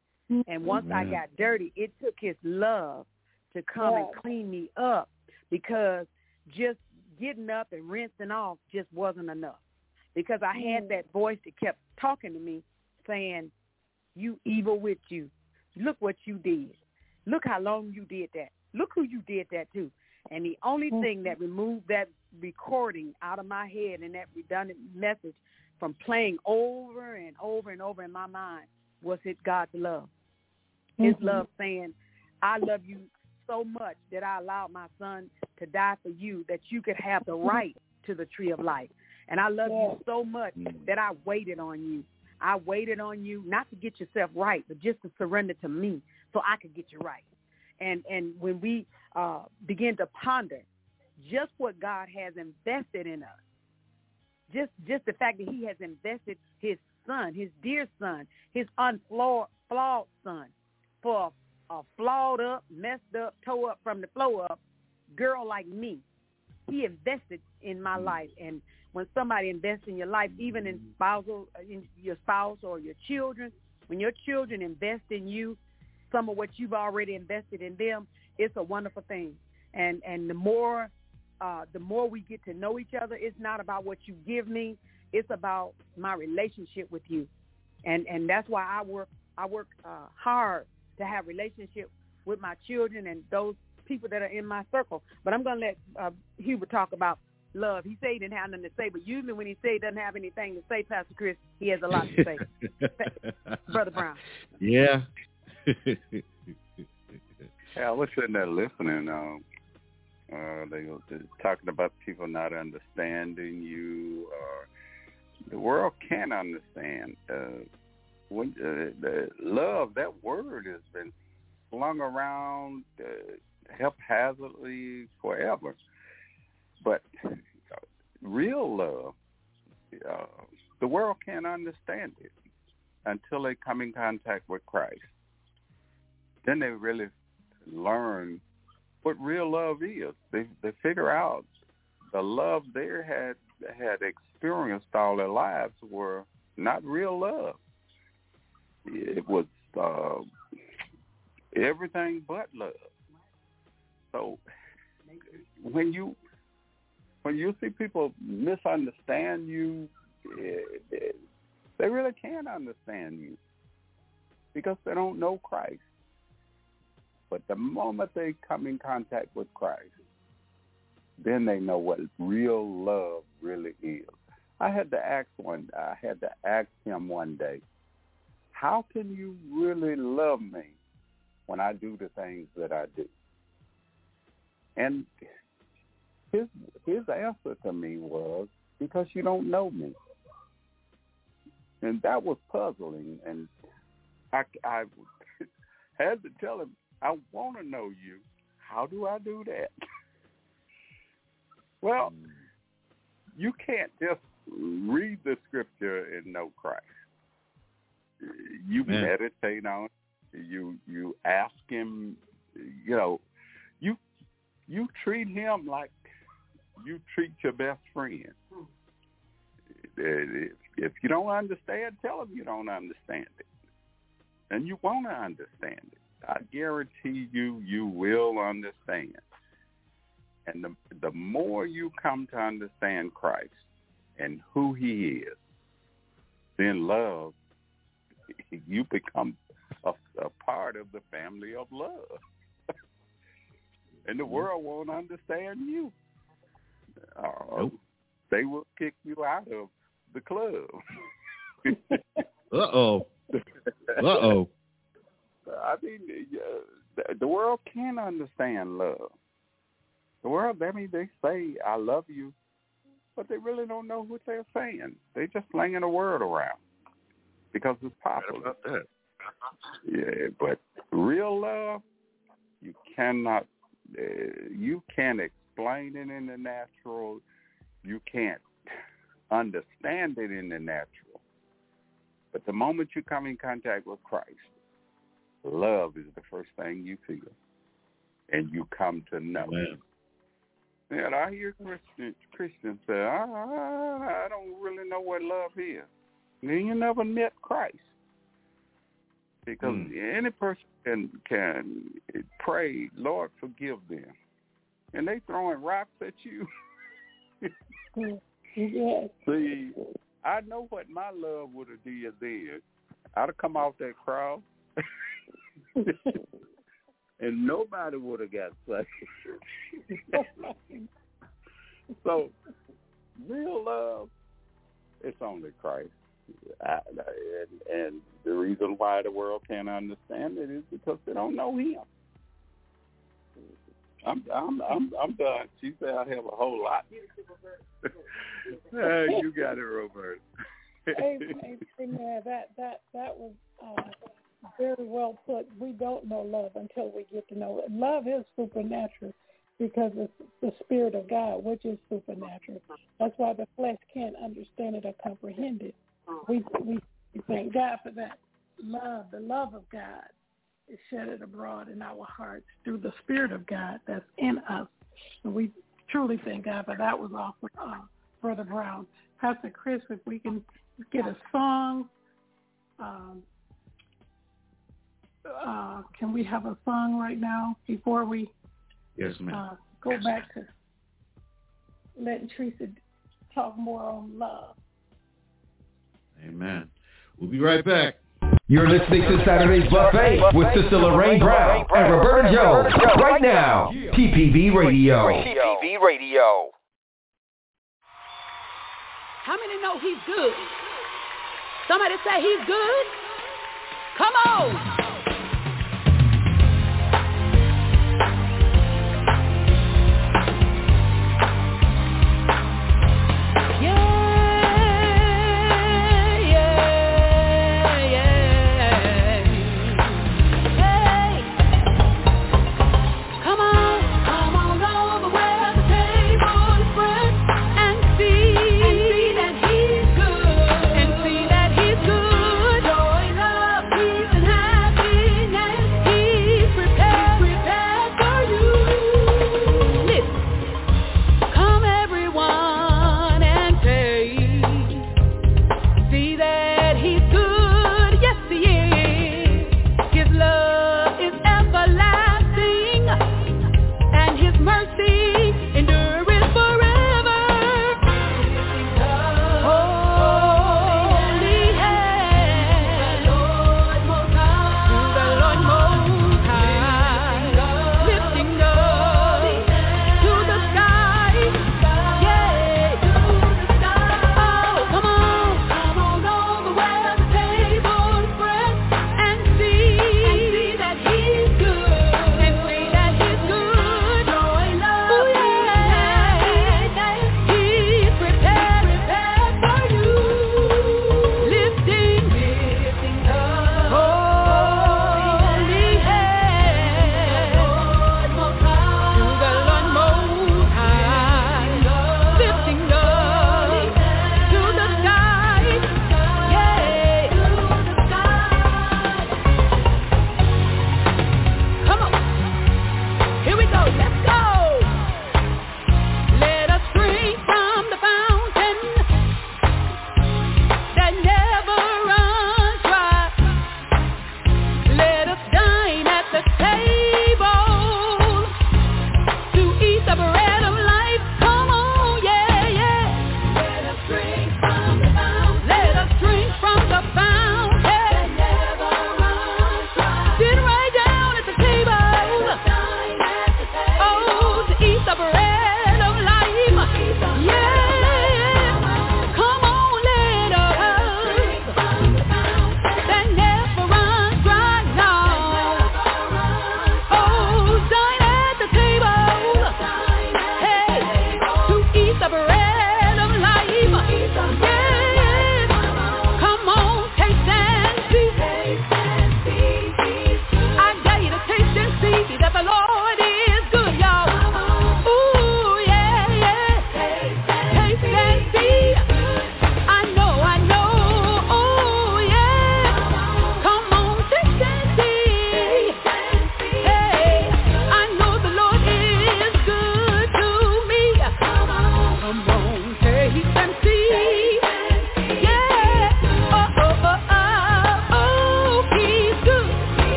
and once I got dirty, it took His love to come yeah. and clean me up because just getting up and rinsing off just wasn't enough because I had mm. that voice that kept talking to me saying, you evil with you. Look what you did. Look how long you did that. Look who you did that to. And the only mm. thing that removed that recording out of my head and that redundant message from playing over and over and over in my mind was it God's love. His mm-hmm. love saying, I love you so much that I allowed my son to die for you that you could have the right to the tree of life. And I love you so much mm. that I waited on you. I waited on you not to get yourself right, but just to surrender to me so I could get you right. And and when we uh, begin to ponder just what God has invested in us, just just the fact that He has invested His Son, His dear Son, His unflawed flawed Son, for a, a flawed up, messed up, tore up from the flow up girl like me, He invested in my mm. life and when somebody invests in your life, even in spousal, in your spouse or your children, when your children invest in you, some of what you've already invested in them, it's a wonderful thing. And and the more uh, the more we get to know each other, it's not about what you give me. It's about my relationship with you, and and that's why I work I work uh, hard to have relationship with my children and those people that are in my circle. But I'm going to let uh, Hubert talk about love. He say he didn't have nothing to say, but usually when he say he doesn't have anything to say, Pastor Chris, he has a lot to say. Brother Brown. Yeah. yeah, I was sitting there listening. Um, uh, they were talking about people not understanding you. Or the world can't understand. Uh, when uh, the love, that word has been flung around uh, haphazardly forever. But real love, uh, the world can't understand it until they come in contact with Christ. Then they really learn what real love is. They they figure out the love they had had experienced all their lives were not real love. It was uh, everything but love. So when you when you see people misunderstand you, eh, eh, they really can't understand you because they don't know Christ. But the moment they come in contact with Christ, then they know what real love really is. I had to ask one. I had to ask him one day, "How can you really love me when I do the things that I do?" And his his answer to me was because you don't know me, and that was puzzling. And I, I had to tell him I want to know you. How do I do that? well, mm. you can't just read the scripture and know Christ. You Man. meditate on it. You you ask him. You know, you you treat him like you treat your best friend. If you don't understand, tell him you don't understand it, and you want to understand it. I guarantee you, you will understand. And the the more you come to understand Christ and who He is, then love, you become a, a part of the family of love. and the world won't understand you. Uh, Nope. They will kick you out of the club. Uh-oh. Uh-oh. I mean, uh, the- world can understand love. The world, I mean, they say "I love you," but they really don't know what they're saying. They just slinging a word around because it's popular. that? Yeah, but real love, you cannot. Uh, you can't explain it in the natural. You can't understand it in the natural. But the moment you come in contact with Christ, love is the first thing you feel, and you come to know. Man. And I hear Christians Christians say, I, I, I don't really know what love is. Then you never met Christ. Because Hmm. any person can can pray, Lord, forgive them, and they throwing rocks at you. Yes. See, I know what my love would have did then. I'd have come off that crowd, and nobody would have got saved. so, real love, it's only Christ. I, and, and the reason why the world can't understand it is because they don't know Him. I'm I'm I'm I'm done. She said I have a whole lot. Uh, you got it, Robert. Amen. Amen. That that that was uh, very well put. We don't know love until we get to know it. Love is supernatural because it's the spirit of God, which is supernatural. That's why the flesh can't understand it or comprehend it. We we we thank God for that love. The love of God is shedded abroad in our hearts through the spirit of God that's in us. And we truly thank God for that was awesome, uh, Brother Brown. Pastor Chris, if we can get a song. Um, uh, can we have a song right now before we Yes, ma'am. uh, go back to letting Teresa talk more on love? Amen. We'll be right back. You're listening to Saturday's Buffet with Sister Lorraine Brown and Roberta Jones right now. TPV Radio. TPV Radio. How many know he's good? Somebody say he's good? Come on.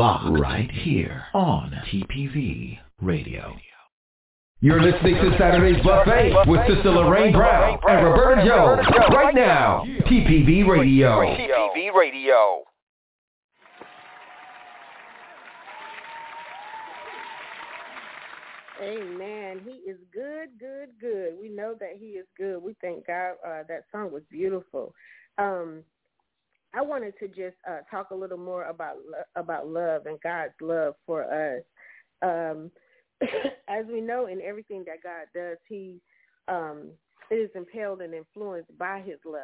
Locked right here on TPV Radio. You're listening to Saturday's Buffet with Sister Lorraine Brown and Roberta Jones right now. TPV Radio. TPV Radio. Amen. He is good, good, good. We know that he is good. We thank God. Uh, that song was beautiful. Um, I wanted to just uh, talk a little more about about love and God's love for us. Um, as we know, in everything that God does, He um, is impelled and influenced by His love.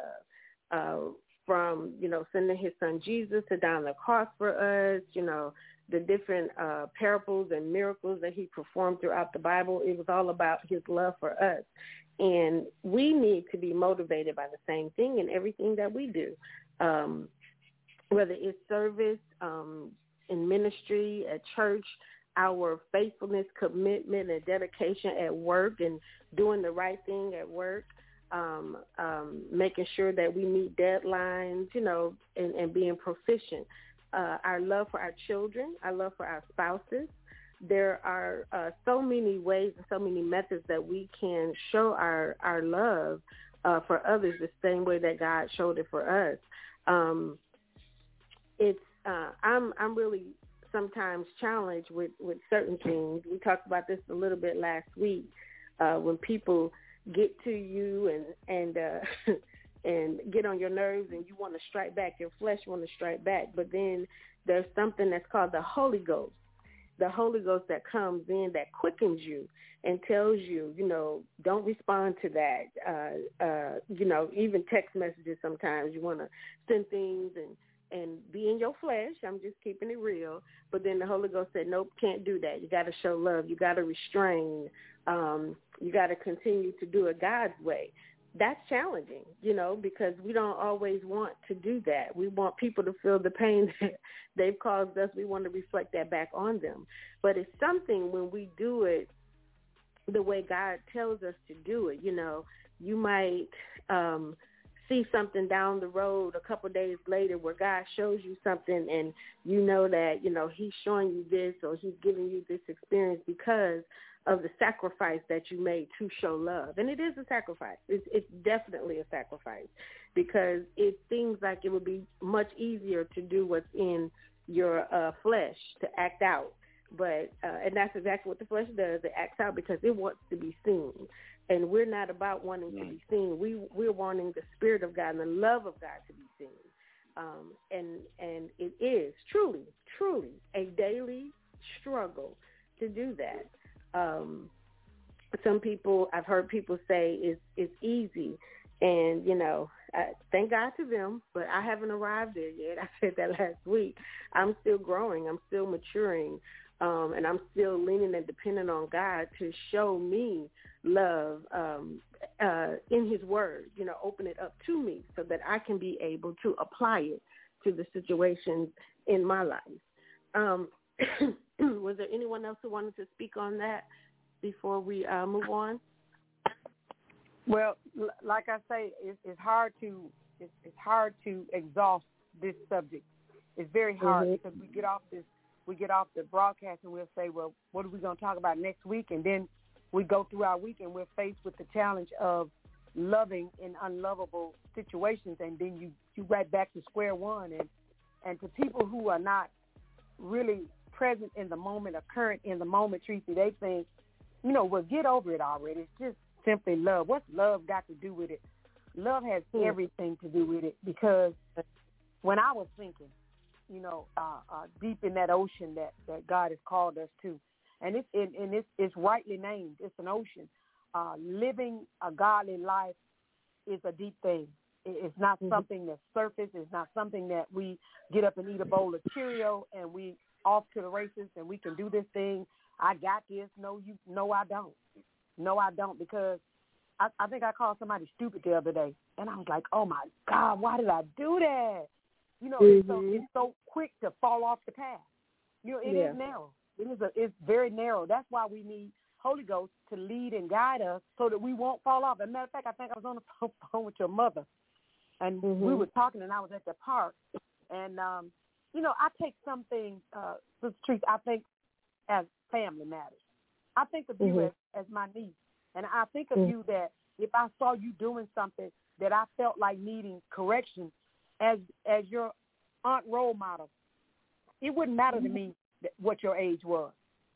Uh, from you know sending His Son Jesus to die on the cross for us, you know the different uh, parables and miracles that he performed throughout the Bible. It was all about his love for us. And we need to be motivated by the same thing in everything that we do, um, whether it's service, um, in ministry, at church, our faithfulness, commitment, and dedication at work and doing the right thing at work, um, um, making sure that we meet deadlines, you know, and, and being proficient uh, our love for our children, our love for our spouses. There are uh, so many ways and so many methods that we can show our our love uh, for others the same way that God showed it for us. Um, it's uh, I'm I'm really sometimes challenged with with certain things. We talked about this a little bit last week uh, when people get to you and and uh, and get on your nerves and you want to strike back, your flesh want to strike back. But then there's something that's called the Holy Ghost. The Holy Ghost that comes in that quickens you and tells you, you know, don't respond to that. Uh, uh, you know, even text messages sometimes you want to send things and and be in your flesh. I'm just keeping it real. But then the Holy Ghost said, nope, can't do that. You got to show love. You got to restrain. Um, you got to continue to do it God's way that's challenging, you know, because we don't always want to do that. We want people to feel the pain that they've caused us. We want to reflect that back on them. But it's something when we do it the way God tells us to do it. You know, you might um see something down the road a couple days later where God shows you something and you know that, you know, he's showing you this or he's giving you this experience because of the sacrifice that you made to show love. And it is a sacrifice. It's, it's definitely a sacrifice because it seems like it would be much easier to do what's in your uh, flesh to act out. But uh, and that's exactly what the flesh does. It acts out because it wants to be seen, and we're not about wanting to be seen. We we're wanting the spirit of God and the love of God to be seen. Um, and and it is truly, truly a daily struggle to do that um, some people I've heard people say is is easy, and you know, I, thank God to them, but I haven't arrived there yet. I said that last week. I'm still growing. I'm still maturing, um, and I'm still leaning and depending on God to show me love um, uh, in His Word. You know, open it up to me so that I can be able to apply it to the situations in my life. Um, was there anyone else who wanted to speak on that before we uh, move on? Well, like I say, it's, it's hard to it's, it's hard to exhaust this subject. It's very hard mm-hmm. because we get off this we get off the broadcast and we'll say, well, what are we going to talk about next week? And then we go through our week and we're faced with the challenge of loving in unlovable situations, and then you you right back to square one. And and to people who are not really present in the moment or current in the moment, Tracy, they think, you know, well, get over it already. It's just simply love. What's love got to do with it? Love has hmm. everything to do with it because when I was thinking, you know, uh, uh, deep in that ocean that, that God has called us to, and it's it, and it's, it's rightly named. It's an ocean. Uh, living a godly life is a deep thing. It's not mm-hmm. something that's surface. It's not something that we get up and eat a bowl of Cheerio and we off to the races and we can do this thing. I got this. No, you. No, I don't. No, I don't because I, I think I called somebody stupid the other day, and I was like, oh my god, why did I do that? You know, mm-hmm. it's so mm-hmm. it's so quick to fall off the path. You know, it yeah. is narrow. It is a it's very narrow. That's why we need Holy Ghost to lead and guide us so that we won't fall off. As a matter of fact, I think I was on the phone with your mother, and mm-hmm. we were talking, and I was at the park, And um, you know, I take some things, uh, Sister Trees, I think as family matters. I think of you Mhm. as, as my niece, and I think of Mhm. you that if I saw you doing something that I felt like needing correction, as as your aunt role model, it wouldn't matter to me that, what your age was.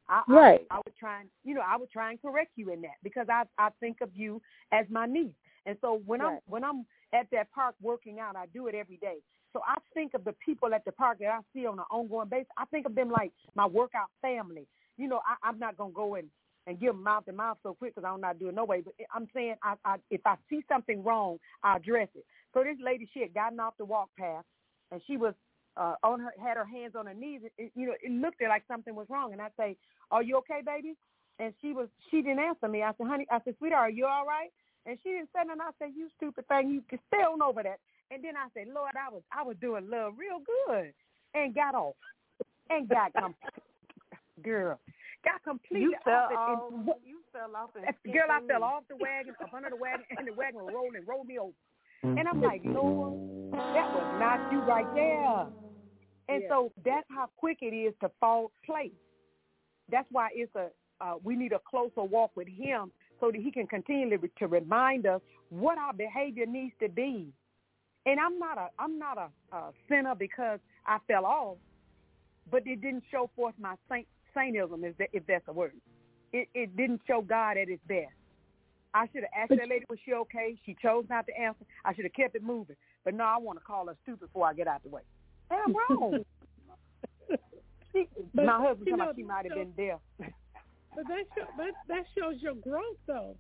I, Right. I, I would try and you know I would try and correct you in that because I I think of you as my niece, and so when I'm when I'm at that park working out, I do it every day. So I think of the people at the park that I see on an ongoing basis. I think of them like my workout family. You know, I, I'm not gonna go and and give them mouth to mouth so quick because I'm not doing no way. But I'm saying I, I if I see something wrong, I address it. So this lady, she had gotten off the walk path, and she was uh, on her had her hands on her knees. It, it, you know, it looked like something was wrong, and I say, "Are you okay, baby?" And she was she didn't answer me. I said, "Honey," I said, "Sweetheart, are you all right?" And she didn't say nothing. I said, "You stupid thing, you can stay on over that." And then I said, "Lord, I was I was doing love real good," and got off, and got com- girl, got completely You fell off. it, off. and, You fell off. And girl, I fell off the wagon, up under the wagon, and the wagon rolled and rolled me over. And I'm like, Lord, that was not you right there. And Yeah. so that's how quick it is to fall place. That's why it's a uh, we need a closer walk with Him so that He can continually to remind us what our behavior needs to be. And I'm not a I'm not a, a sinner because I fell off, but it didn't show forth my saint saintism, if, that, if that's a word. It, it didn't show God at His best. I should have asked But- that lady was she okay. She chose not to answer. I should have kept it moving. But no, I want to call her stupid before I get out the way. And I'm wrong. she, But, my husband you told me she might have been there. But that show, that that shows your growth, though.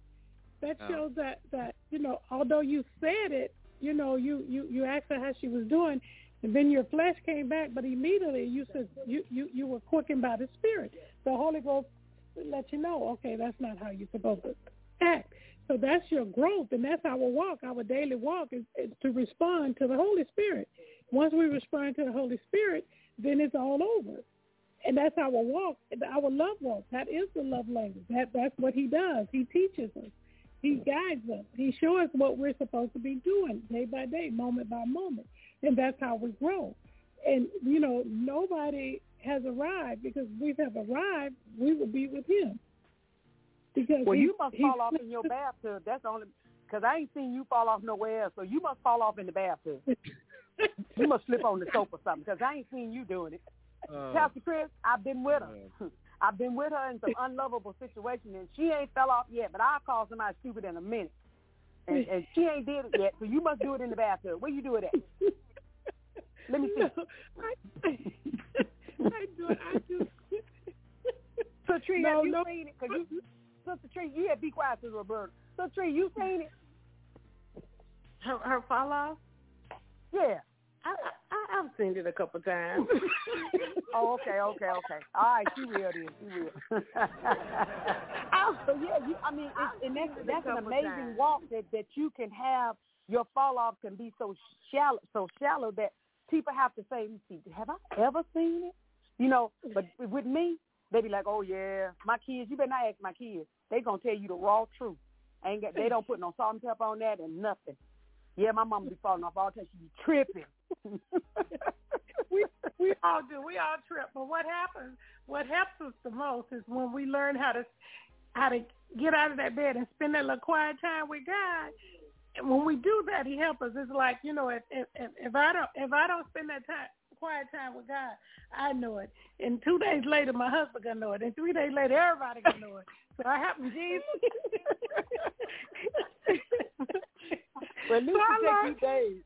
That Yeah. shows that that you know, although you said it, you know, you you you asked her how she was doing, and then your flesh came back, but immediately you said you you you were quickened by the Spirit. The Holy Ghost let you know, okay, that's not how you're supposed to act. So that's your growth, and that's our walk. Our daily walk is, is to respond to the Holy Spirit. Once we respond to the Holy Spirit, then it's all over and that's our walk, our love walk. That is the love language. That that's what he does. He teaches us. He guides us. He shows us what we're supposed to be doing day by day, moment by moment, and that's how we grow. And you know, nobody has arrived because if we have arrived, we will be with him. Because Well, he- you must he- fall off in your bathtub. That's the only because I ain't seen you fall off nowhere else. So you must fall off in the bathtub. you must slip on the soap or something because I ain't seen you doing it. Uh, Pastor Chris, I've been with her. I've been with her in some unlovable situations, and she ain't fell off yet. But I'll call somebody stupid in a minute, and, and she ain't did it yet. So you must do it in the bathtub. Where you do it at? Let me see. No, I, I do. I do. So Tree, No, have you no. seen it? Cause you, Sister Tree, you had be quiet, Sister Roberta. Sister Tree, you seen it? Her, her fall off. Yeah. I, I I've seen it a couple times. Oh, okay, okay, okay. All right, she will then. She will. oh, so yeah, you, I mean, it's, and that's that's an amazing times. walk that that you can have. Your fall off can be so shallow, so shallow that people have to say, see, "Have I ever seen it?" You know. But with me, they be like, "Oh yeah, my kids. You better not ask my kids. They gonna tell you the raw truth. Ain't got, they don't put no salt and pepper on that and nothing. Yeah, my mama be falling off all the time. She be tripping. we we all do. We all trip. But what happens? What helps us the most is when we learn how to how to get out of that bed and spend that little quiet time with God. And when we do that, He helps us. It's like you know, if if if I don't if I don't spend that time quiet time with God, I know it. And two days later, my husband gonna know it. And three days later, everybody gonna know it. So I happen, Jesus. Well, at least So I it take you days.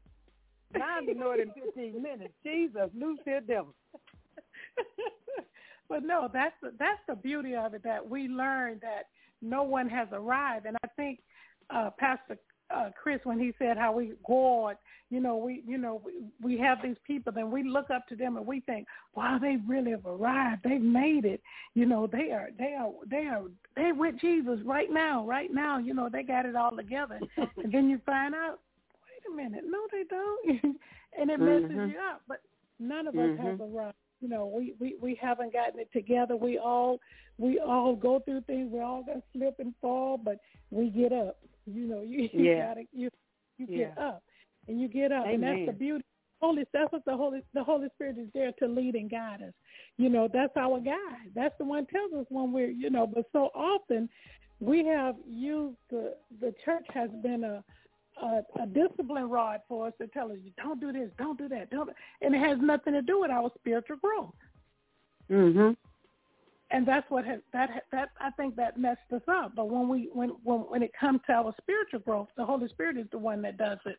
Mine be it in 15 minutes. Jesus, the devil. but no, that's the, that's the beauty of it that we learn that no one has arrived, and I think uh, Pastor uh, Chris when he said how we God, you know, we you know we, we have these people, and we look up to them and we think, wow, they really have arrived, they've made it, you know, they are they are they are they with Jesus right now, right now, you know, they got it all together, and then you find out, wait a minute, no, they don't, and it messes Mhm. you up, but none of us Mhm. have arrived. You know we, we we haven't gotten it together. We all we all go through things. We all gonna slip and fall but we get up you know you, you Yeah. gotta you you Yeah. get up and you get up and that's the beauty Holy, that's what the Holy the Holy Spirit is there to lead and guide us. You know, that's our guide. That's the one tells us when we're, you know. But so often, we have used the the church has been a a, a discipline rod for us to tell us, don't do this, don't do that, don't, and it has nothing to do with our spiritual growth. Mhm. And that's what has that that I think that messed us up. But when we when when when it comes to our spiritual growth, the Holy Spirit is the one that does it.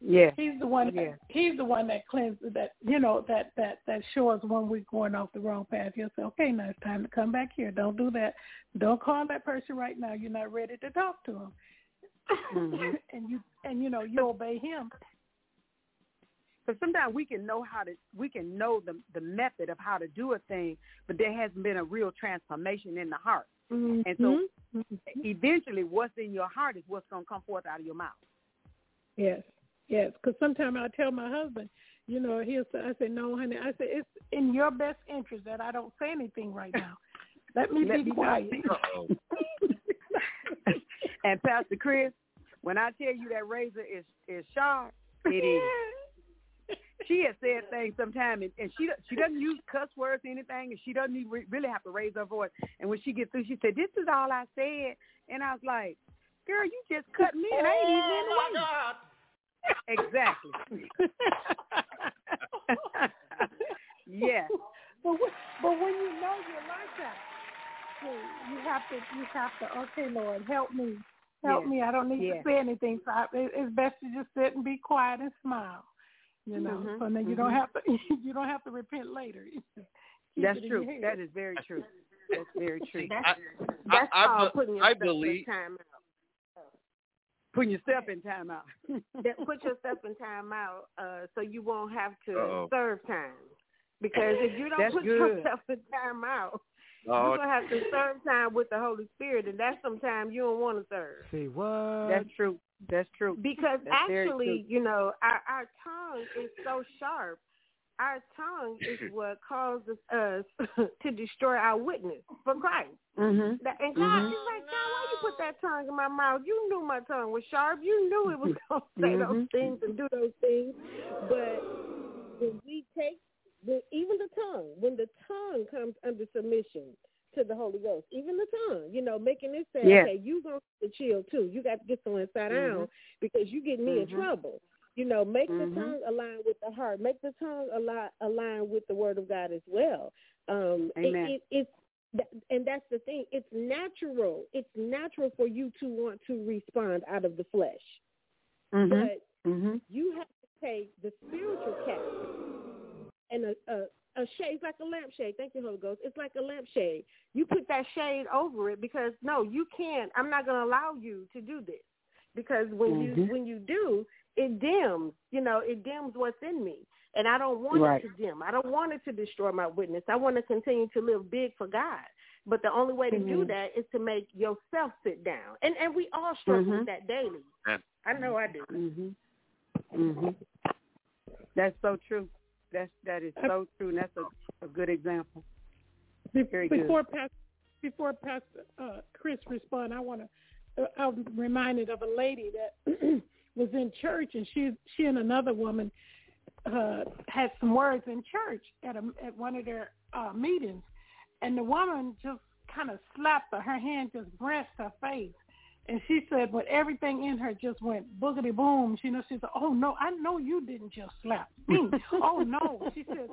Yeah. He's the one. Yeah. That, he's the one that cleanses that. You know that that that shows when we're going off the wrong path. He'll say, "Okay, now it's time to come back here. Don't do that. Don't call that person right now. You're not ready to talk to him." Mhm. and you and you know you obey him. Because sometimes we can know how to, we can know the the method of how to do a thing, but there hasn't been a real transformation in the heart. And so, Mm-hmm. eventually, what's in your heart is what's going to come forth out of your mouth. Yes, yes. Because sometimes I tell my husband, you know, he'll say, I say, no, honey. I say it's in your best interest that I don't say anything right now. Let me Let be me quiet. and Pastor Chris, when I tell you that razor is is sharp, it is. She has said things sometimes, and, and she she doesn't use cuss words or anything, and she doesn't even re- really have to raise her voice. And when she gets through, she said, "This is all I said," and I was like, "Girl, you just cut me, and I ain't even in the oh, way." Exactly. yes. But when, but when you know you're like that, so you have to you have to okay, Lord, help me, help Yeah. me. I don't need Yeah. to say anything. So I, it, it's best to just sit and be quiet and smile. You know, Mhm, so then you don't mhm. have to you don't have to repent later. That's true. That is very true. That's very true. That's, I- that's I called be- putting I yourself believe- in time out. Putting yourself in timeout. that put yourself in time out uh, so you won't have to Uh-oh. serve time. Because if you don't That's put good. yourself in time out, You're gonna have to serve time with the Holy Spirit, and that's sometimes you don't want to serve. See what? That's true. That's true. Because That's very actually, you know, our our tongue is so sharp. Our tongue is what causes us to destroy our witness for Christ. Mhm. That, and God, Mhm. he's like, God, why you put that tongue in my mouth? You knew my tongue was sharp. You knew it was going to say those Mhm. things and do those things. But when we take, the, even the tongue, when the tongue comes under submission to the Holy Ghost, even the tongue, you know, making it say, Yeah. okay, you going to chill too. You got to get some inside Mhm. down because you get me in Mhm. trouble. You know, make Mhm. the tongue align with the heart. Make the tongue align, align with the Word of God as well. Um, Amen. it, it's and that's the thing. It's natural. It's natural for you to want to respond out of the flesh, Mhm. but Mhm. you have to take the spiritual cap and a, a a shade, it's like a lampshade. Thank you, Holy Ghost. It's like a lampshade. You put that shade over it because no, you can't. I'm not going to allow you to do this because when you Mhm. when you do, it dims. You know, it dims what's in me, and I don't want Right. it to dim. I don't want it to destroy my witness. I want to continue to live big for God. But the only way to do Mhm. that is to make yourself sit down, and and we all struggle Mhm. with that daily. I know I do. Mhm. Mhm. That's so true. That's that is so true, and that's a, a good example. Very good. before Pastor, before Pastor uh, Chris respond, I want to. Uh, I'm reminded of a lady that was in church, and she she and another woman uh, had some words in church at a at one of their uh, meetings, and the woman just kind of slapped her. Her hand just brushed her face. And she said, but everything in her just went boogity boom. She, know, she said, oh no, I know you didn't just slap me. oh no. She said,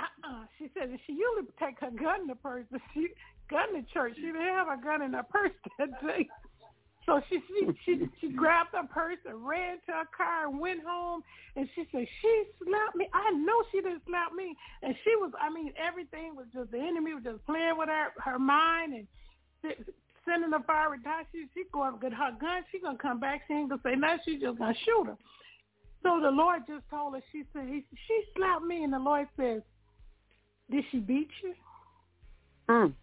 uh-uh. She said she usually take her gun in the purse, but she gun in church. She didn't have a gun in her purse that day. So she she she, she grabbed her purse and ran to her car and went home. And she said she slapped me. I know she didn't slap me. And she was, I mean, everything was just the enemy was just playing with her her mind and sending her fire dart. She she go up get her gun. She gonna come back. She ain't gonna say nothing. She just gonna shoot her. So the Lord just told her. She said he, she slapped me, and the Lord says, "Did she beat you? Mm.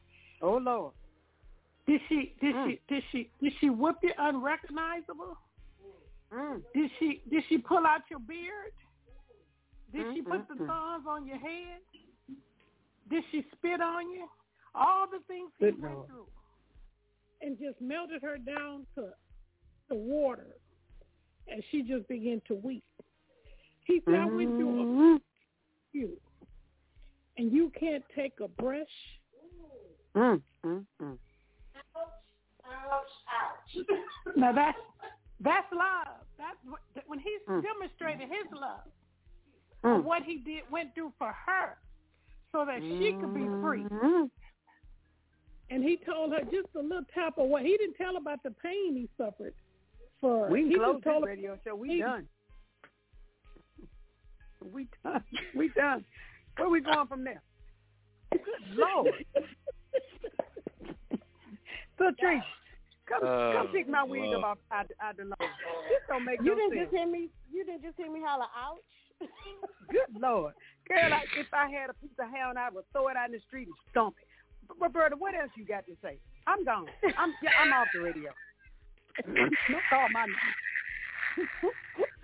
Oh Lord. Did she did Mm. she did she did she whip you unrecognizable? Mm. Did she did she pull out your beard? Did she Mm, put mm, the thorns on your head? Did she spit on you? All the things he Good went Lord. through, and just melted her down to the water, and she just began to weep. He said, mm-hmm. I went through a you, and you can't take a brush. Mm, mm, now that's that's love. That's what, when he's Mm. demonstrated his love, Mm. what he did went through for her, so that she could be free. And he told her just a little tap of what he didn't tell about the pain he suffered. For We he can close just told this her, radio show. We he- done. We done. We done. Where we going from there? Good Lord. so Trish, come Oh, come pick my uh, wig Lord. up uh. out, out the nose. This don't make You no didn't sense. just hear me. You didn't just hear me holler, "Ouch!" Good Lord. Girl, I, if I had a piece of hair and I would throw it out in the street and stomp it. But Roberta, what else you got to say? I'm gone. I'm yeah, I'm off the radio. Don't call my name.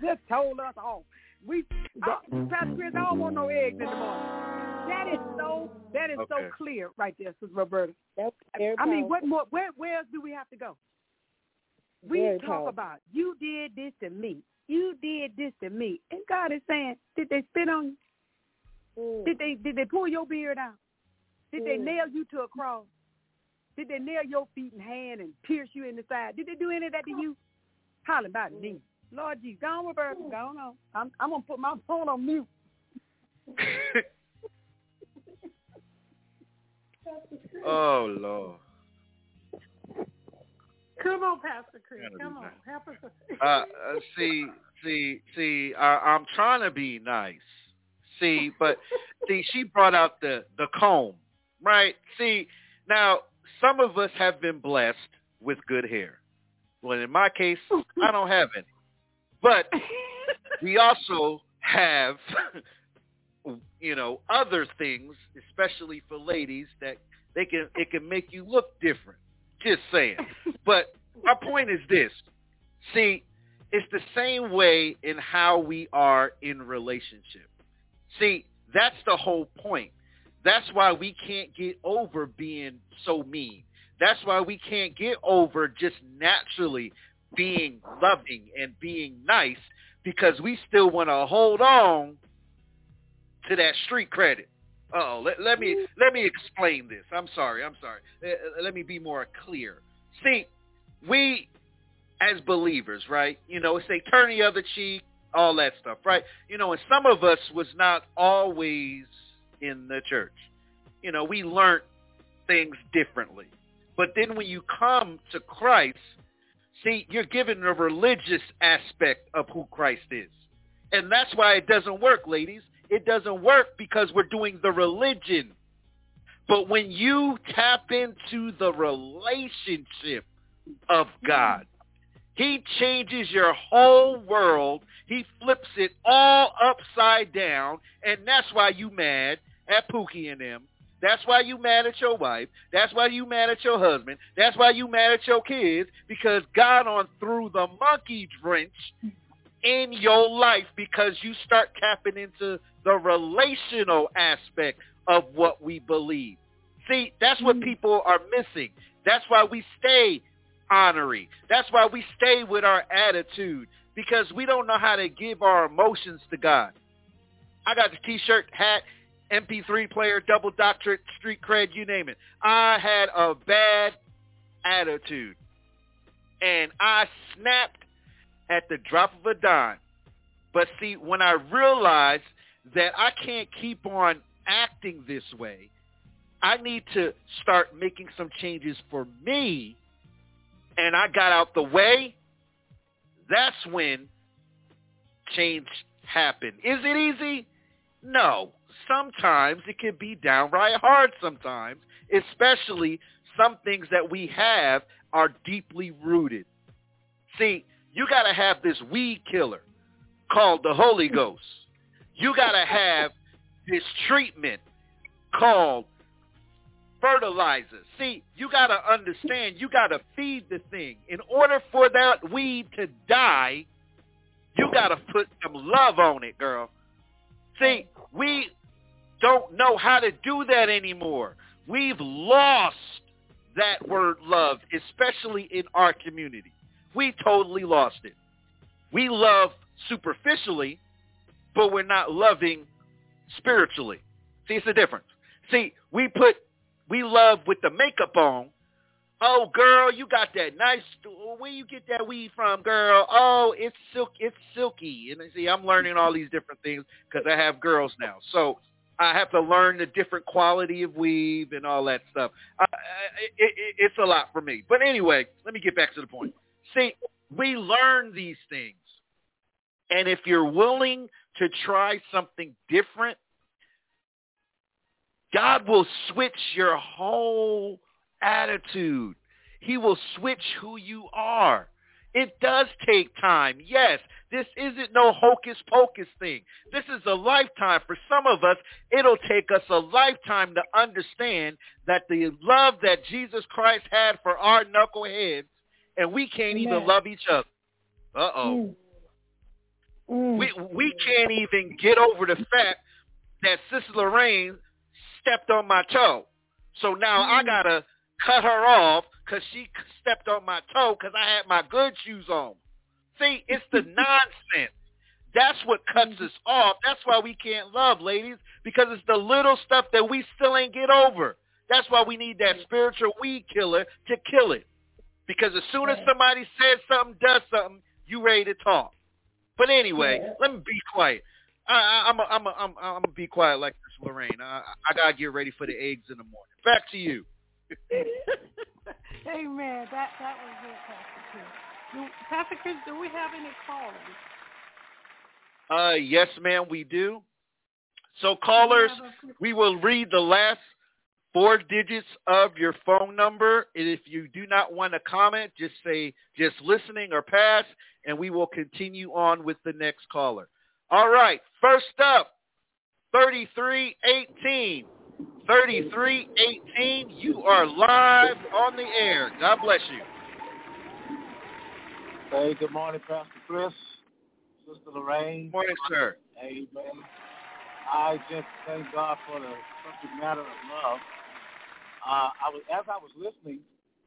Just told us off. We I, Pastor Chris, I don't want no eggs in the morning. That is so that is so clear right there, Sister Roberta. That's I, I mean, what more where where else do we have to go? We Very talk powerful. about you did this to me. You did this to me. And God is saying, Did they spit on you? Mm. Did they did they pull your beard out? Did they nail you to a cross? Did they nail your feet and hand and pierce you in the side? Did they do any of that to you? Holler about Mm. me. Lord Jesus, go on, Roberta. Go on. I'm I'm gonna put my phone on mute. oh Lord. Come on, Pastor Chris. Gotta Come on, nice. help us. Uh, uh, see, see, see. Uh, I'm trying to be nice. See, but see, she brought out the the comb, right? See, now some of us have been blessed with good hair. Well, in my case, I don't have any. But we also have, you know, other things, especially for ladies, that they can it can make you look different. Just saying. But my point is this. See, it's the same way in how we are in relationship. See, that's the whole point. That's why we can't get over being so mean. That's why we can't get over just naturally being loving and being nice because we still want to hold on to that street credit. Oh, let, let me let me explain this. I'm sorry. I'm sorry. Uh, Let me be more clear. See, we as believers, right? You know, say turn the other cheek, all that stuff, right? You know, and some of us was not always in the church. You know, we learned things differently. But then when you come to Christ, see, you're given the religious aspect of who Christ is. And that's why it doesn't work, ladies. It doesn't work because we're doing the religion. But when you tap into the relationship of God, he changes your whole world. He flips it all upside down. And that's why you mad at Pookie and them. That's why you mad at your wife. That's why you mad at your husband. That's why you mad at your kids because God on threw the monkey wrench in your life because you start tapping into the relational aspect of what we believe. See, that's what mm-hmm. people are missing. That's why we stay honorary. That's why we stay with our attitude because we don't know how to give our emotions to God. I got the t-shirt, hat, MP3 player, double doctorate, street cred, you name it. I had a bad attitude. And I snapped at the drop of a dime. But see, when I realized that I can't keep on acting this way, I need to start making some changes for me. And I got out the way. That's when change happened. Is it easy? No. Sometimes it can be downright hard sometimes, especially some things that we have are deeply rooted. See, you got to have this weed killer called the Holy Ghost. You got to have this treatment called fertilizer. See, you got to understand, you got to feed the thing. In order for that weed to die, you got to put some love on it, girl. See, we don't know how to do that anymore. We've lost that word love, especially in our community. We totally lost it. We love superficially but we're not loving spiritually. See, it's the difference. See, we put we love with the makeup on. Oh, girl, you got that nice. Where you get that weed from, girl? Oh, it's silk. It's silky. And see, I'm learning all these different things because I have girls now. So I have to learn the different quality of weave and all that stuff. I, it, it, it's a lot for me. But anyway, let me get back to the point. See, we learn these things. And if you're willing to try something different, God will switch your whole attitude. He will switch who you are. It does take time. Yes, this isn't no hocus pocus thing. This is a lifetime. For some of us, it'll take us a lifetime to understand that the love that Jesus Christ had for our knuckleheads, and we can't even love each other. Uh-oh. Mm. Mm. We, we can't even get over the fact that Sister Lorraine stepped on my toe. So now mm. I got to cut her off because she stepped on my toe because I had my good shoes on. See, it's the nonsense. That's what cuts mm. us off. That's why we can't love, ladies, because it's the little stuff that we still ain't get over. That's why we need that spiritual weed killer to kill it. Because as soon as somebody says something, does something, you ready to talk. But anyway, let me be quiet. I, I'm a, I'm a, I'm I'm gonna be quiet like this, Lorraine. I, I gotta get ready for the eggs in the morning. Back to you. Amen. That that was it, Pastor Chris. Do, Pastor Chris, do we have any callers? Uh, yes, ma'am, we do. So callers, we will read the last four digits of your phone number. And if you do not want to comment, just say just listening or pass, and we will continue on with the next caller. All right, first up, 3318. 3318, you are live on the air. God bless you. Hey, good morning, Pastor Chris, Sister Lorraine. Good morning, sir. Amen. I just thank God for the subject matter of love. Uh, I was as I was listening,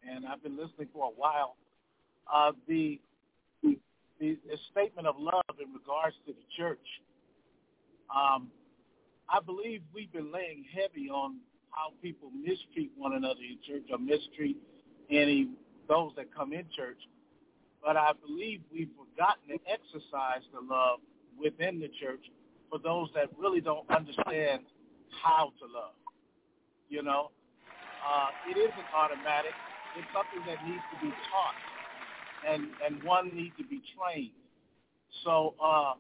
and I've been listening for a while. Uh, the, the the statement of love in regards to the church. Um, I believe we've been laying heavy on how people mistreat one another in church or mistreat any those that come in church. But I believe we've forgotten to exercise the love within the church for those that really don't understand how to love. You know, uh, it isn't automatic. It's something that needs to be taught, and and one needs to be trained. So uh,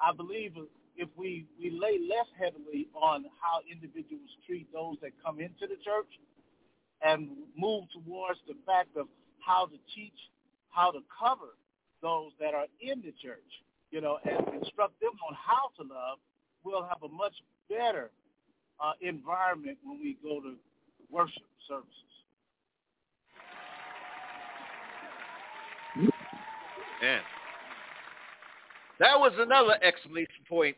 I believe if we, lay less heavily on how individuals treat those that come into the church and move towards the fact of how to teach, how to cover those that are in the church, you know, and instruct them on how to love, we'll have a much better uh, environment when we go to worship services. Man, that was another exclamation point,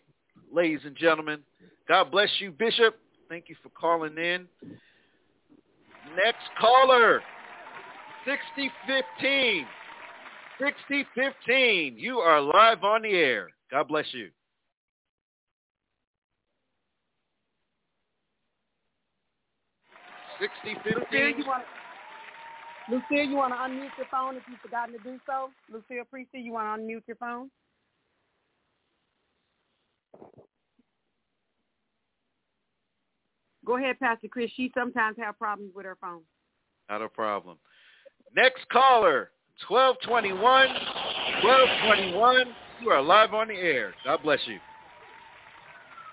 ladies and gentlemen. God bless you, Bishop. Thank you for calling in. Next caller, 6015. 6015. You are live on the air. God bless you. Sixty fifteen. Lucille, you want to unmute your phone if you've forgotten to do so? Lucille Priestley, you want to unmute your phone? Go ahead, Pastor Chris. She sometimes have problems with her phone. Not a problem. Next caller, 1221. 1221. You are live on the air. God bless you.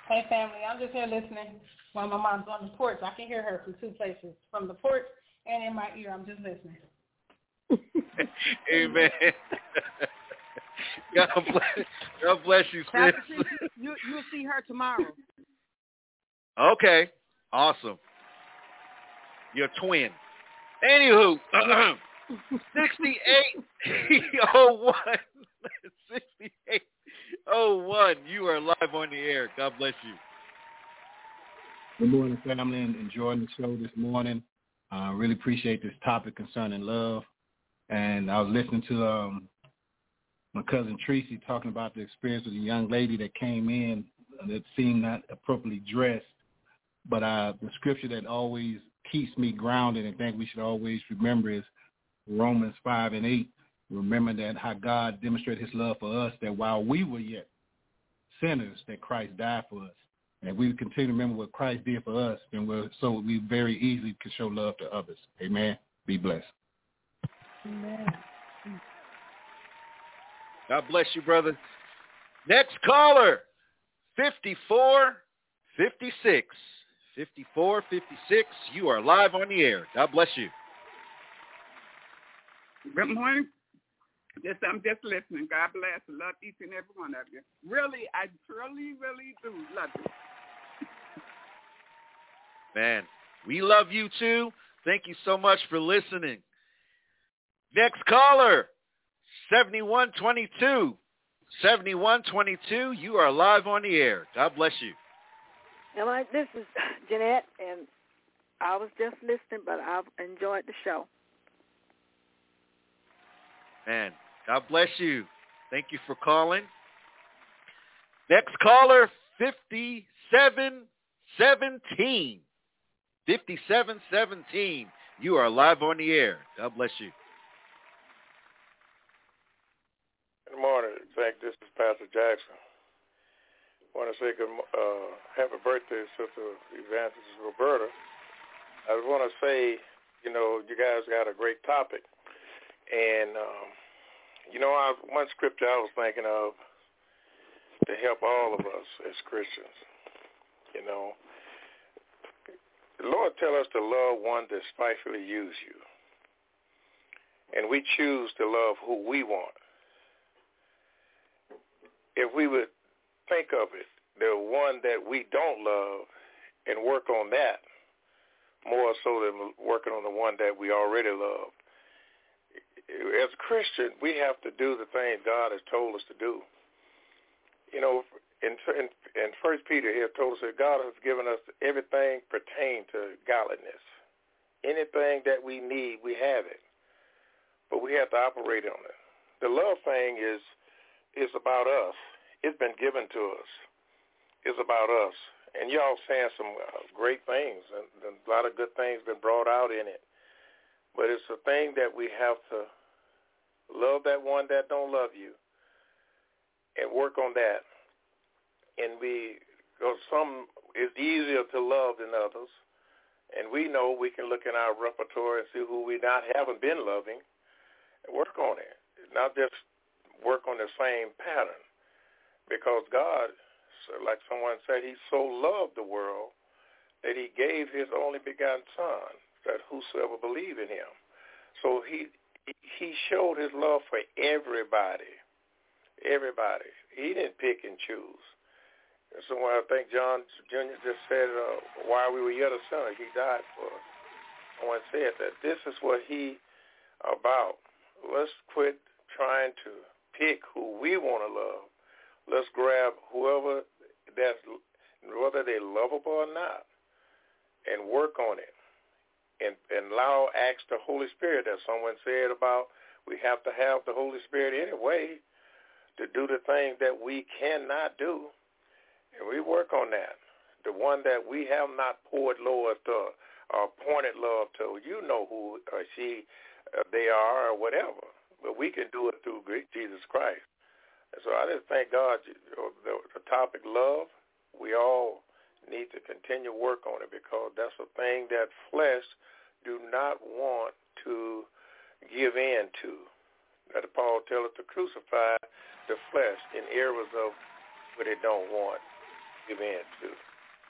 Hey, family. I'm just here listening while my mom's on the porch. I can hear her from two places, from the porch and in my ear. I'm just listening. Amen. God bless, God bless you, sis. You, you'll see her tomorrow. Okay. Awesome. Your twin. Anywho, 6801. 6801. You are live on the air. God bless you. Good morning, family, and enjoying the show this morning. I uh, really appreciate this topic concerning love. And I was listening to um, my cousin Tracy talking about the experience with a young lady that came in that seemed not appropriately dressed. But uh, the scripture that always keeps me grounded and think we should always remember is Romans 5 and 8. Remember that how God demonstrated his love for us, that while we were yet sinners, that Christ died for us. And we continue to remember what Christ did for us, then we're, so we very easily can show love to others. Amen. Be blessed. Amen. God bless you, brother. Next caller, 5456. 5456. You are live on the air. God bless you. Good morning. Just I'm just listening. God bless. Love each and every one of you. Really, I truly, really do love you. Man, we love you too. Thank you so much for listening. Next caller, 7122. 7122, you are live on the air. God bless you. And like this is Jeanette, and I was just listening, but I've enjoyed the show. Man, God bless you. Thank you for calling. Next caller, 5717. 5717. You are live on the air. God bless you. Good morning. Thank this is Pastor Jackson. I want to say good, uh, happy birthday, Sister Evangelist Roberta. I just want to say, you know, you guys got a great topic. And, um, you know, I, one scripture I was thinking of to help all of us as Christians, you know, the Lord tell us to love one that spitefully use you. And we choose to love who we want if we would think of it, the one that we don't love and work on that more so than working on the one that we already love. As a Christian, we have to do the things God has told us to do. You know, in in, in First Peter here told us that God has given us everything pertaining to godliness. Anything that we need, we have it, but we have to operate on it. The love thing is is about us. It's been given to us. It's about us. And y'all saying some uh, great things, and, a lot of good things been brought out in it. But it's a thing that we have to love that one that don't love you, and work on that. And we, because some is easier to love than others, and we know we can look in our repertoire and see who we not haven't been loving, and work on it. Not just work on the same pattern because God, like someone said, he so loved the world that he gave his only begotten son that whosoever believe in him. So he he showed his love for everybody. Everybody. He didn't pick and choose. Someone, I think John Jr. just said, uh, while we were yet a sinner, he died for us. Someone said that this is what he about. Let's quit trying to pick who we want to love. Let's grab whoever that's whether they're lovable or not, and work on it, and and allow ask the Holy Spirit. That someone said about we have to have the Holy Spirit anyway to do the things that we cannot do, and we work on that. The one that we have not poured love to or pointed love to, you know who or she uh, they are or whatever but we can do it through Jesus Christ. And so I just thank God, uh, the, the topic love, we all need to continue work on it because that's a thing that flesh do not want to give in to. That Paul tells us to crucify the flesh in areas of what it don't want to give in to.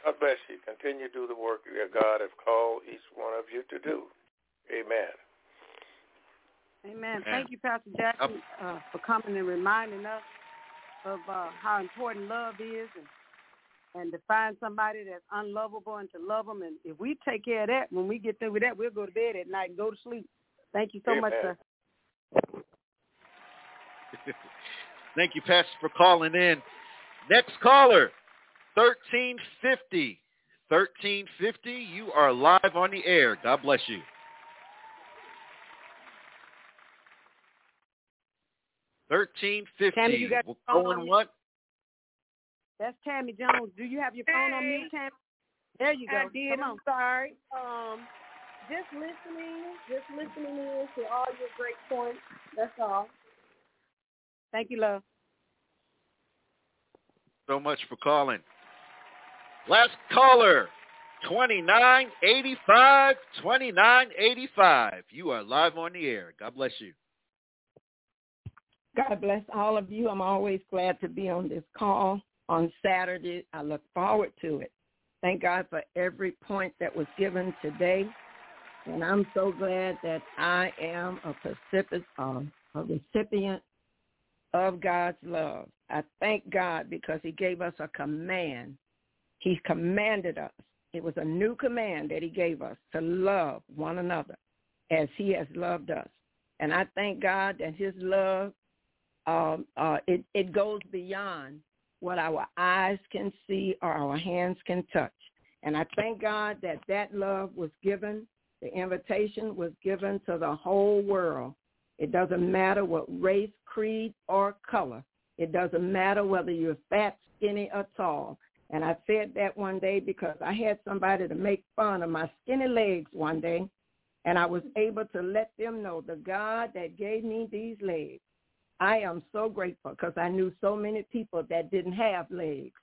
God bless you. Continue to do the work that God has called each one of you to do. Amen. Amen. Thank you, Pastor Jackson, uh, for coming and reminding us of uh, how important love is and, and to find somebody that's unlovable and to love them. And if we take care of that, when we get through with that, we'll go to bed at night and go to sleep. Thank you so Amen. much, sir. Thank you, Pastor, for calling in. Next caller, 1350. 1350, you are live on the air. God bless you. 1350. Tammy, you got your phone going what? That's Tammy Jones. Do you have your phone on mute, Tammy? There you go. I did. Come. I'm sorry. Um, just listening, just listening in to all your great points. That's all. Thank you, love. So much for calling. Last caller, 2985, 2985. You are live on the air. God bless you. God bless all of you. I'm always glad to be on this call on Saturday. I look forward to it. Thank God for every point that was given today. And I'm so glad that I am a recipient, of God's love. I thank God because he gave us a command. He commanded us. It was a new command that he gave us to love one another as he has loved us. And I thank God that his love um, uh, it, it goes beyond what our eyes can see or our hands can touch. And I thank God that that love was given, the invitation was given to the whole world. It doesn't matter what race, creed, or color. It doesn't matter whether you're fat, skinny, or tall. And I said that one day because I had somebody to make fun of my skinny legs one day, and I was able to let them know the God that gave me these legs I am so grateful because I knew so many people that didn't have legs.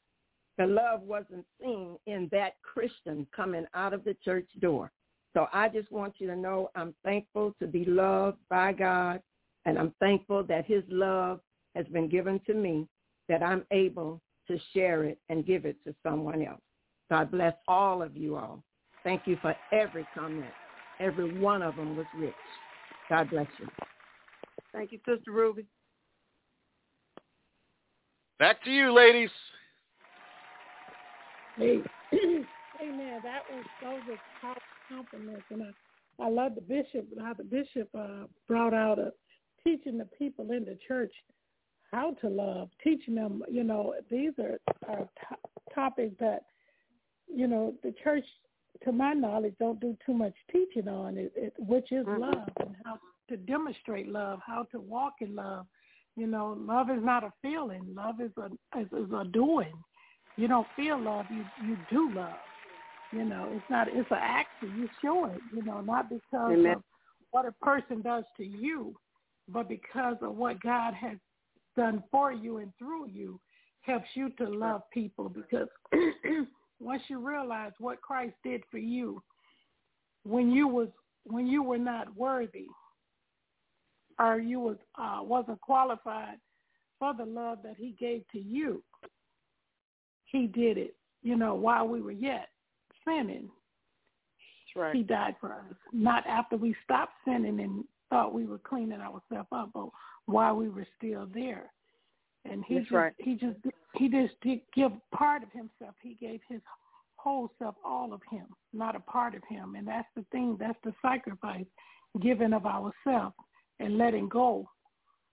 The love wasn't seen in that Christian coming out of the church door. So I just want you to know I'm thankful to be loved by God, and I'm thankful that his love has been given to me, that I'm able to share it and give it to someone else. God bless all of you all. Thank you for every comment. Every one of them was rich. God bless you. Thank you, Sister Ruby. Back to you, ladies. Hey, amen. That was those were top compliments, and I, I love the bishop how the bishop uh, brought out a teaching the people in the church how to love, teaching them. You know, these are are to- topics that you know the church, to my knowledge, don't do too much teaching on it, it which is Mhm. love and how to demonstrate love, how to walk in love. You know, love is not a feeling. Love is a is, is a doing. You don't feel love, you you do love. You know, it's not it's an action. You show it. You know, not because Amen. of what a person does to you, but because of what God has done for you and through you helps you to love people. Because once you realize what Christ did for you when you was when you were not worthy, or you was uh, wasn't qualified for the love that He gave to you, He did it. You know, while we were yet sinning, right. He died for us. Not after we stopped sinning and thought we were cleaning ourselves up, but while we were still there. And He That's just right. He just He just did give part of Himself. He gave His whole self, all of Him, not a part of Him. And that's the thing. That's the sacrifice, giving of ourselves and letting go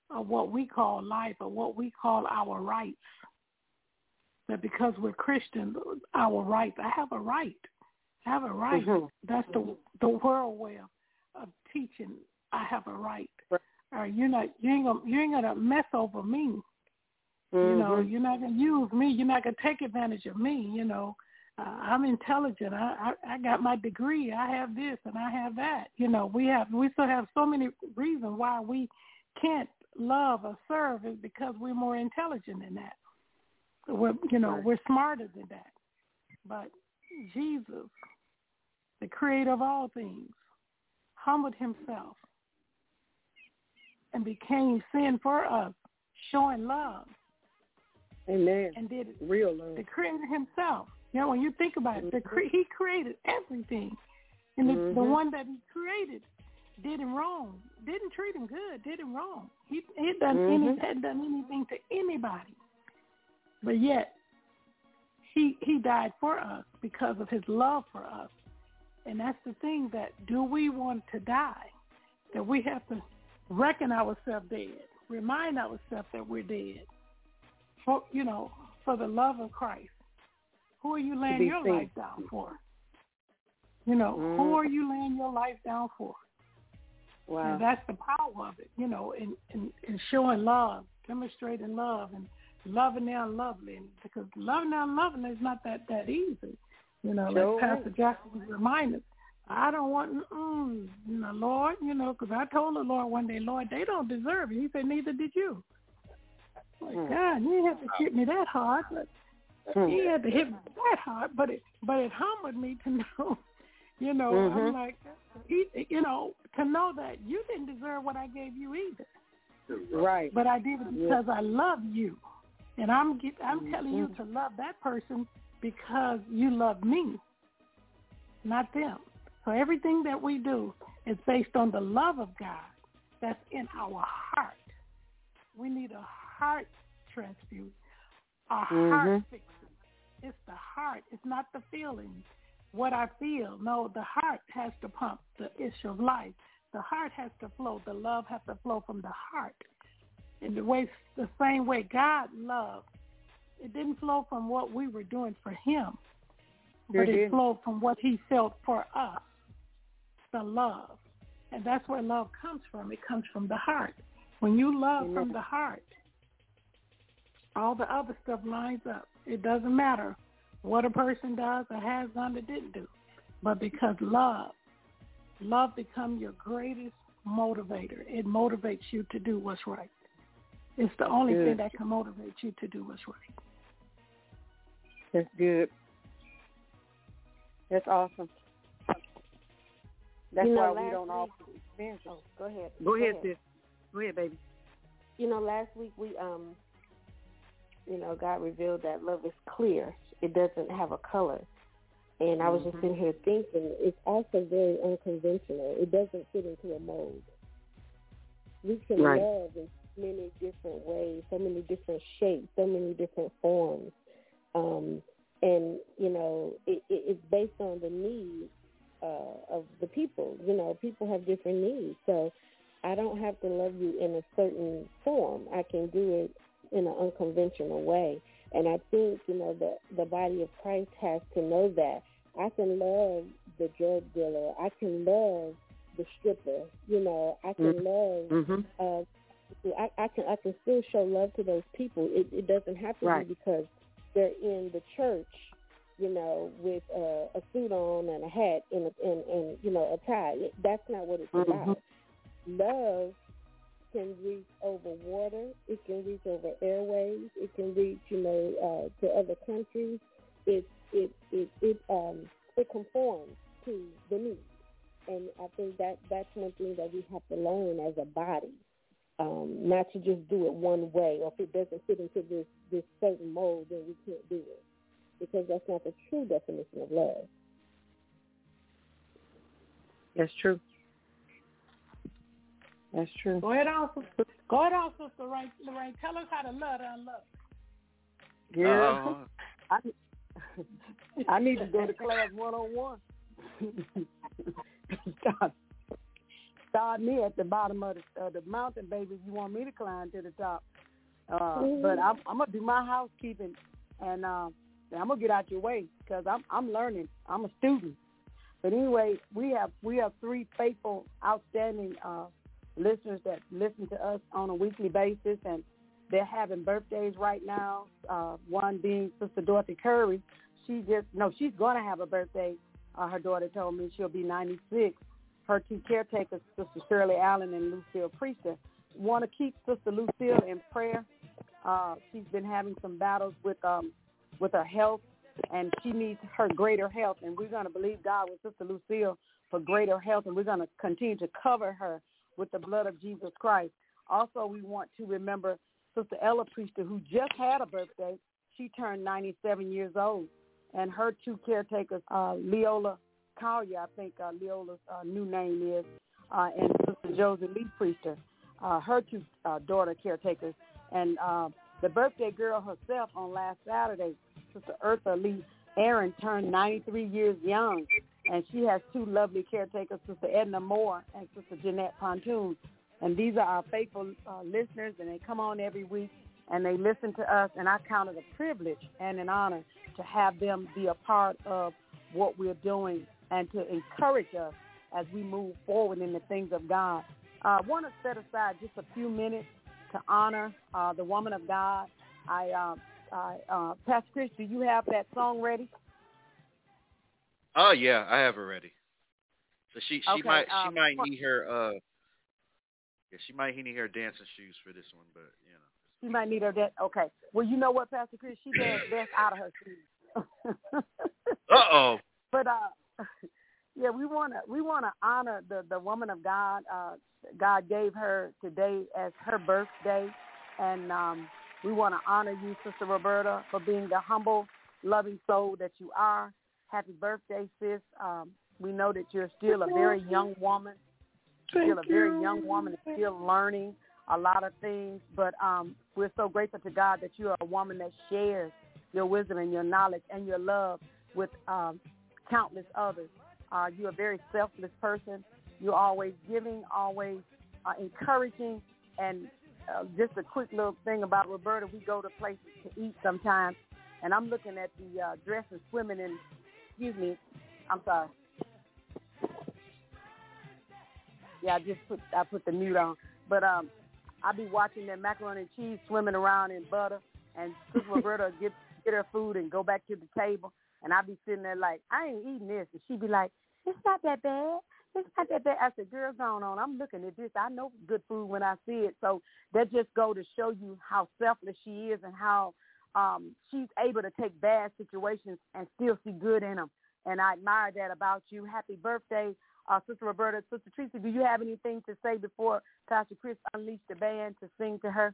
of what we call life or what we call our rights. That because we're Christian, our rights. I have a right. I have a right. Mhm. That's the the world way of, of teaching. I have a right. Or you're not you ain't gonna you ain't gonna mess over me. You know, Mhm. you're not gonna use me. You're not gonna take advantage of me. You know, uh, I'm intelligent. I, I I got my degree. I have this and I have that. You know, we have we still have so many reasons why we can't love or serve is because we're more intelligent than that. We're you know we're smarter than that. But Jesus, the Creator of all things, humbled Himself and became sin for us, showing love Amen. and did it Real love. the creator himself. You know, when you think about it, the cre- he created everything, and the, the Mhm. one that he created did him wrong, didn't treat him good, did him wrong. He he done any Mhm. had done anything to anybody, but yet he he died for us because of his love for us, and that's the thing that do we want to die? That we have to reckon ourselves dead, remind ourselves that we're dead for you know, for the love of Christ. Who are you laying your life down for? You know, who Mhm. are you laying your life down for? Wow. And that's the power of it, you know, in, in, in showing love, demonstrating love, and loving the unlovely. And because loving the unlovely is not that that easy, you know. Sure. Like Pastor Jackson reminded us, I don't want, mm, you know, Lord, you know, because I told the Lord one day, Lord, they don't deserve it. He said, neither did you. Like, mm. God, you didn't have to hit me that hard, but mm. you had to hit that hard. But it, but it humbled me to know, you know, mm-hmm. I'm like, he, you know, to know that you didn't deserve what I gave you either. Right. But I did it because yeah. I love you, and I'm get, I'm mm-hmm. telling you to love that person because you love me, not them. So everything that we do is based on the love of God that's in our heart. We need a heart transfusion, a mm-hmm. heart fixing. It's the heart. It's not the feelings what I feel. No, the heart has to pump the issue of life. The heart has to flow. The love has to flow from the heart. In the way, the same way God loved, it didn't flow from what we were doing for Him, but it flowed from what He felt for us. The love, and that's where love comes from. It comes from the heart. When you love Amen. from the heart, all the other stuff lines up. It doesn't matter what a person does or has done or didn't do. But because love, love become your greatest motivator. It motivates you to do what's right. It's the only good. thing that can motivate you to do what's right. That's good. That's awesome. That's you know, why we don't all oh, go ahead. Go, go ahead, ahead, sis. Go ahead, baby. You know, last week we um you know, God revealed that love is clear it doesn't have a color. And I was just sitting here thinking, it's also very unconventional. It doesn't fit into a mold. We can right. love in many different ways, so many different shapes, so many different forms. Um, and, you know, it, it, it's based on the needs uh, of the people. You know, people have different needs. So I don't have to love you in a certain form. I can do it in an unconventional way. And I think, you know, the, the body of Christ has to know that. I can love the drug dealer. I can love the stripper. You know, I can mm-hmm. love. Mm-hmm. Uh, I, I can I can still show love to those people. It, it doesn't have to right. be because they're in the church, you know, with uh, a suit on and a hat and and, and you know a tie. That's not what it's mm-hmm. about. Love can reach over water. It can reach over airways. It can reach, you know, uh, to other countries. It it it it um it conforms to the needs, and I think that that's one thing that we have to learn as a body, um, not to just do it one way. Or if it doesn't fit into this this certain mold, then we can't do it, because that's not the true definition of love. That's true. That's true. Go ahead on, go ahead on, Sister Lorraine. Lorraine, tell us how to love and unlove. Yeah. Uh, I, I need to go to class 101. start, start me at the bottom of the, uh, the mountain, baby, if you want me to climb to the top. Uh, mm-hmm. But I'm, I'm going to do my housekeeping, and uh, I'm going to get out your way because I'm, I'm learning. I'm a student. But anyway, we have we have three faithful, outstanding uh, listeners that listen to us on a weekly basis, and they're having birthdays right now. Uh, one being Sister Dorothy Curry. She just no, she's going to have a birthday. Uh, her daughter told me she'll be 96. Her two caretakers, Sister Shirley Allen and Lucille Priester, want to keep Sister Lucille in prayer. Uh, she's been having some battles with um, with her health, and she needs her greater health. And we're going to believe God with Sister Lucille for greater health, and we're going to continue to cover her with the blood of Jesus Christ. Also, we want to remember Sister Ella Priester, who just had a birthday. She turned 97 years old. And her two caretakers, uh, Leola Collier, I think uh, Leola's uh, new name is, uh, and Sister Josie Lee Priester, uh, her two uh, daughter caretakers. And uh, the birthday girl herself on last Saturday, Sister Eartha Lee Aaron, turned 93 years young and she has two lovely caretakers, Sister Edna Moore and Sister Jeanette Pontoon. And these are our faithful uh, listeners, and they come on every week and they listen to us. And I count it a privilege and an honor to have them be a part of what we're doing and to encourage us as we move forward in the things of God. I uh, want to set aside just a few minutes to honor uh, the woman of God. I, uh, I uh, Pastor Chris, do you have that song ready? Oh yeah, I have her ready. So she she Okay, might she um, might need her uh yeah she might need her dancing shoes for this one, but you know. She might need her that. Okay. Well, you know what, Pastor Chris, she does best out of her shoes. Uh oh. But uh, yeah, we wanna we wanna honor the the woman of God. Uh, God gave her today as her birthday, and um, we want to honor you, Sister Roberta, for being the humble, loving soul that you are. Happy birthday, sis. Um, we know that you're still a very young woman, still a very young woman, and still learning a lot of things. But um, we're so grateful to God that you are a woman that shares your wisdom and your knowledge and your love with um, countless others. Uh, you're a very selfless person. You're always giving, always uh, encouraging, and uh, just a quick little thing about Roberta. We go to places to eat sometimes, and I'm looking at the uh, dresses swimming in. Excuse me, I'm sorry. Yeah, I just put I put the mute on, but um, I be watching that macaroni and cheese swimming around in butter, and Sister Roberta get get her food and go back to the table, and I be sitting there like I ain't eating this, and she be like, it's not that bad. It's not that bad. I said, girl, going on. I'm looking at this. I know good food when I see it. So that just go to show you how selfless she is and how um, she's able to take bad situations and still see good in them. And I admire that about you. Happy birthday, uh, Sister Roberta. Sister Tracy, do you have anything to say before Pastor Chris unleashed the band to sing to her?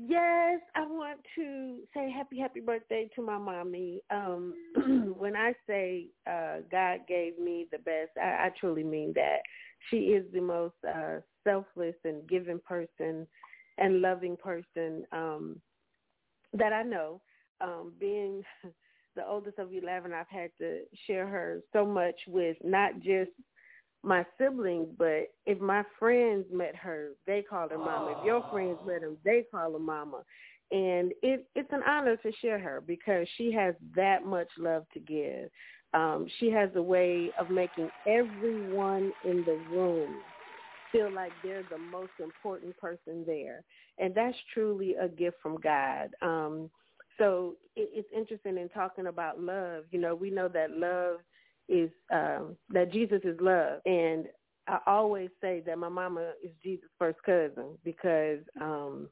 Yes, I want to say happy, happy birthday to my mommy. Um, when I say uh, God gave me the best, I, I truly mean that. She is the most uh, selfless and giving person and loving person um, that I know. Um, being the oldest of 11, I've had to share her so much with not just my siblings, but if my friends met her, they call her mama. If your friends met her, they call her mama. And it, it's an honor to share her because she has that much love to give. Um, she has a way of making everyone in the room feel like they're the most important person there. And that's truly a gift from God. Um, so it, it's interesting in talking about love. You know, we know that love is um, that Jesus is love, and I always say that my mama is Jesus' first cousin because um,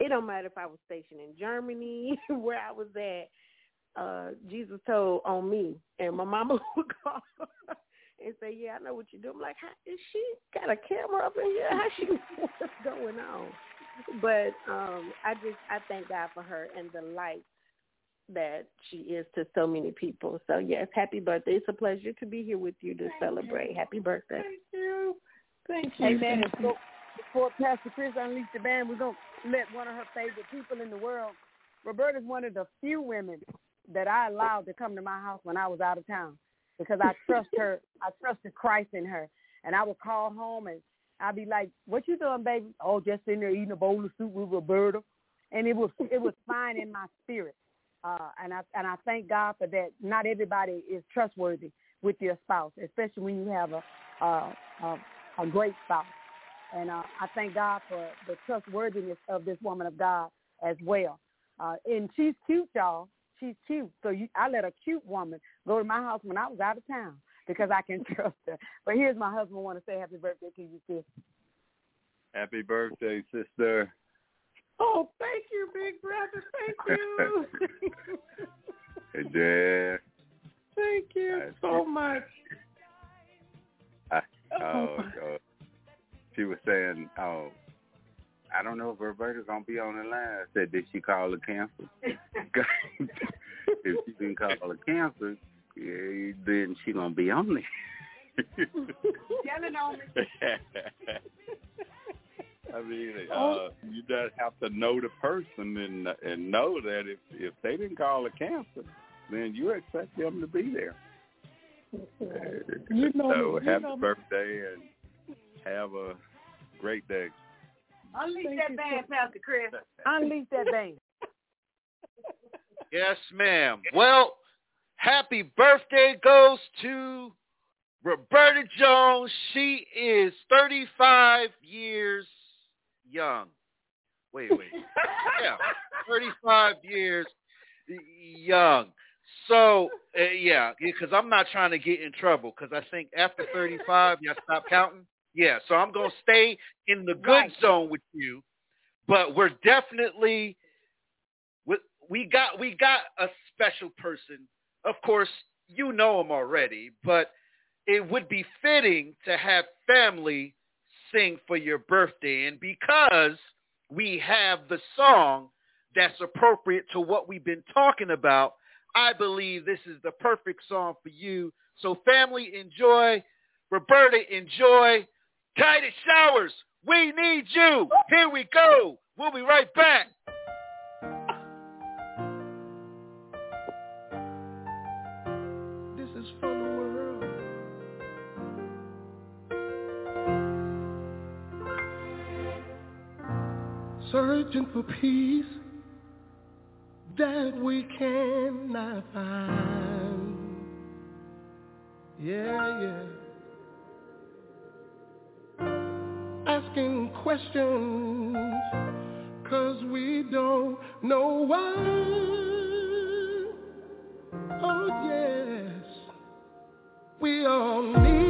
it don't matter if I was stationed in Germany, where I was at. Uh, Jesus told on me, and my mama would call and say, "Yeah, I know what you're doing." I'm like, How, is she got a camera up in here? How she what's going on? But um, I just I thank God for her and the light that she is to so many people. So yes, happy birthday. It's a pleasure to be here with you to celebrate. Happy birthday. Thank you. Thank you. Amen. And so, before Pastor Chris unleashed the band, we're going to let one of her favorite people in the world. Roberta's one of the few women that I allowed to come to my house when I was out of town because I trust her. I trusted Christ in her. And I would call home and I'd be like, what you doing, baby? Oh, just sitting there eating a bowl of soup with Roberta. And it was it was fine in my spirit. Uh, and I and I thank God for that. Not everybody is trustworthy with your spouse, especially when you have a a, a, a great spouse. And uh, I thank God for the trustworthiness of this woman of God as well. Uh, and she's cute, y'all. She's cute. So you, I let a cute woman go to my house when I was out of town because I can trust her. But here's my husband want to say happy birthday to you, sis. Happy birthday, sister. Oh, thank you, big brother. Thank you. Hey, Dad. thank you so much. I, oh, uh, she was saying, oh, I don't know if Roberta's gonna be on the line. I said, did she call her cancer? if she didn't call her cancer, yeah, then she gonna be on there. Yelling on me. I mean, uh, you just have to know the person and and know that if if they didn't call a cancer, then you expect them to be there. You know, so you happy know- birthday and have a great day. Unleash that band, Pastor Chris. Unleash that band. Yes, ma'am. Well, happy birthday goes to Roberta Jones, she is 35 years young. Wait, wait. yeah, 35 years young. So, uh, yeah, because I'm not trying to get in trouble because I think after 35, y'all stop counting. Yeah, so I'm going to stay in the good right. zone with you. But we're definitely we got we got a special person. Of course, you know him already, but it would be fitting to have family sing for your birthday. And because we have the song that's appropriate to what we've been talking about, I believe this is the perfect song for you. So family, enjoy. Roberta, enjoy. Titus Showers, we need you. Here we go. We'll be right back. Searching for peace that we cannot find. Yeah, yeah. Asking questions cause we don't know why. Oh yes, we all need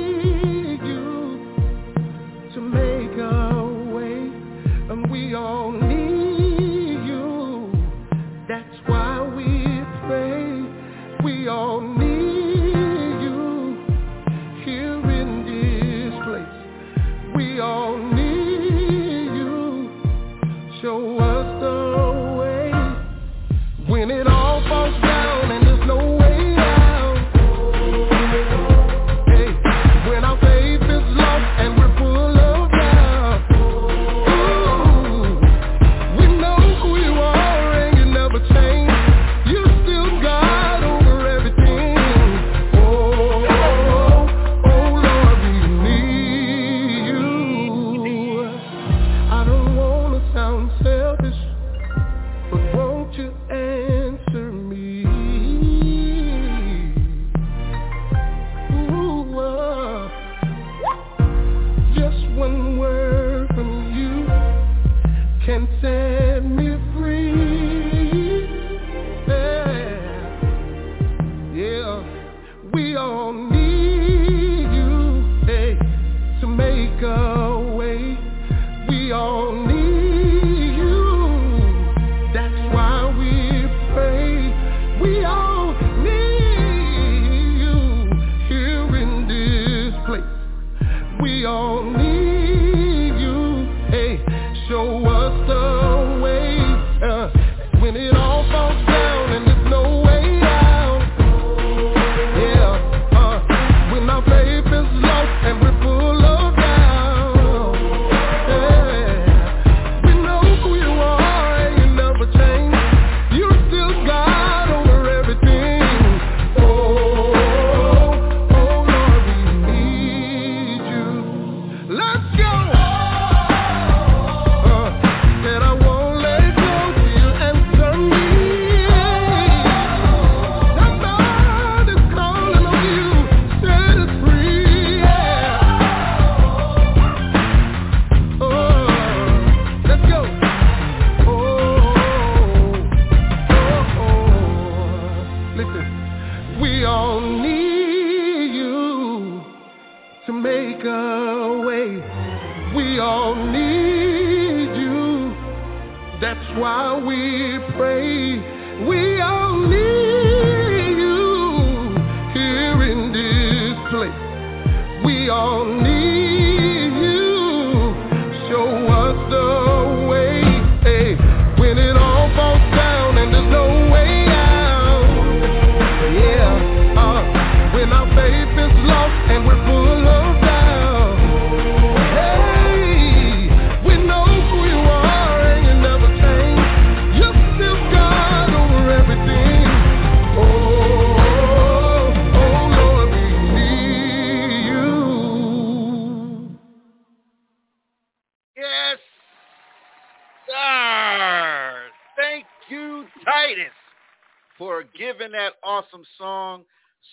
giving that awesome song.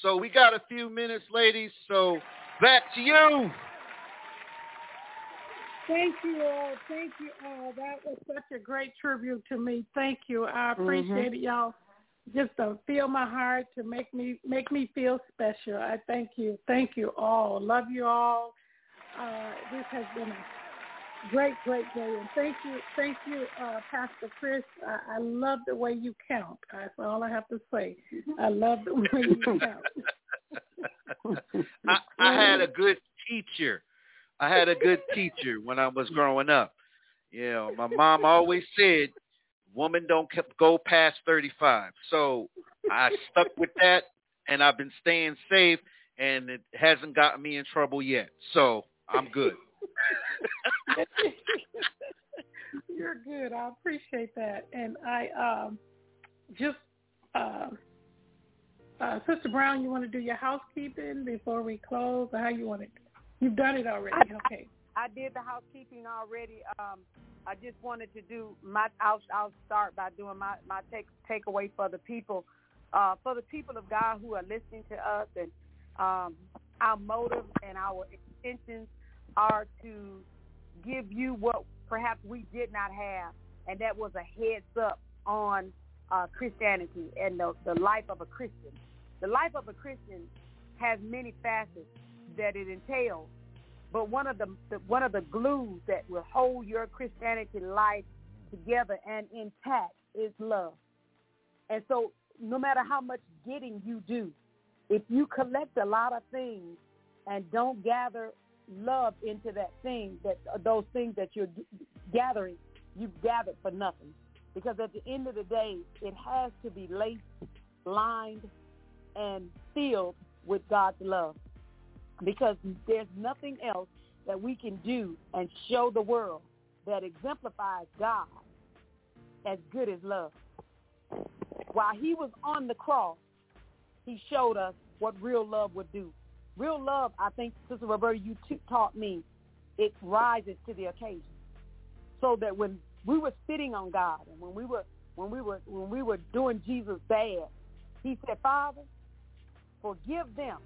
So we got a few minutes, ladies. So back to you. Thank you all. Thank you all. That was such a great tribute to me. Thank you. I mm-hmm. appreciate mm-hmm. it, y'all. Just to feel my heart to make me make me feel special. I thank you. Thank you all. Love you all. Uh, this has been a great, great day, and thank you, thank you, uh, Pastor Chris. I, I love the way you count. That's all I have to say. I love the way you count. I, I had a good teacher. I had a good teacher when I was growing up. You know, my mom always said, "Woman don't keep, go past 35." So I stuck with that, and I've been staying safe, and it hasn't gotten me in trouble yet. So I'm good. You're good. I appreciate that. And I um just uh, uh Sister Brown, you want to do your housekeeping before we close or how you want it? You've done it already. Okay. I did the housekeeping already. Um, I just wanted to do my. I'll, I'll start by doing my my take takeaway for the people, uh, for the people of God who are listening to us, and um, our motive and our intentions are to give you what perhaps we did not have, and that was a heads up on uh, Christianity and the, the life of a Christian. The life of a Christian has many facets that it entails, but one of the, the one of the glues that will hold your Christianity life together and intact is love. And so, no matter how much getting you do, if you collect a lot of things and don't gather love into that thing, that uh, those things that you're gathering, you've gathered for nothing. Because at the end of the day, it has to be laced, lined, and filled with God's love. Because there's nothing else that we can do and show the world that exemplifies God as good as love. While he was on the cross, he showed us what real love would do. Real love, I think, Sister Roberta, you t- taught me, it rises to the occasion. So that when we were sitting on God and when we were when we were when we were doing Jesus bad, he said, Father, forgive them.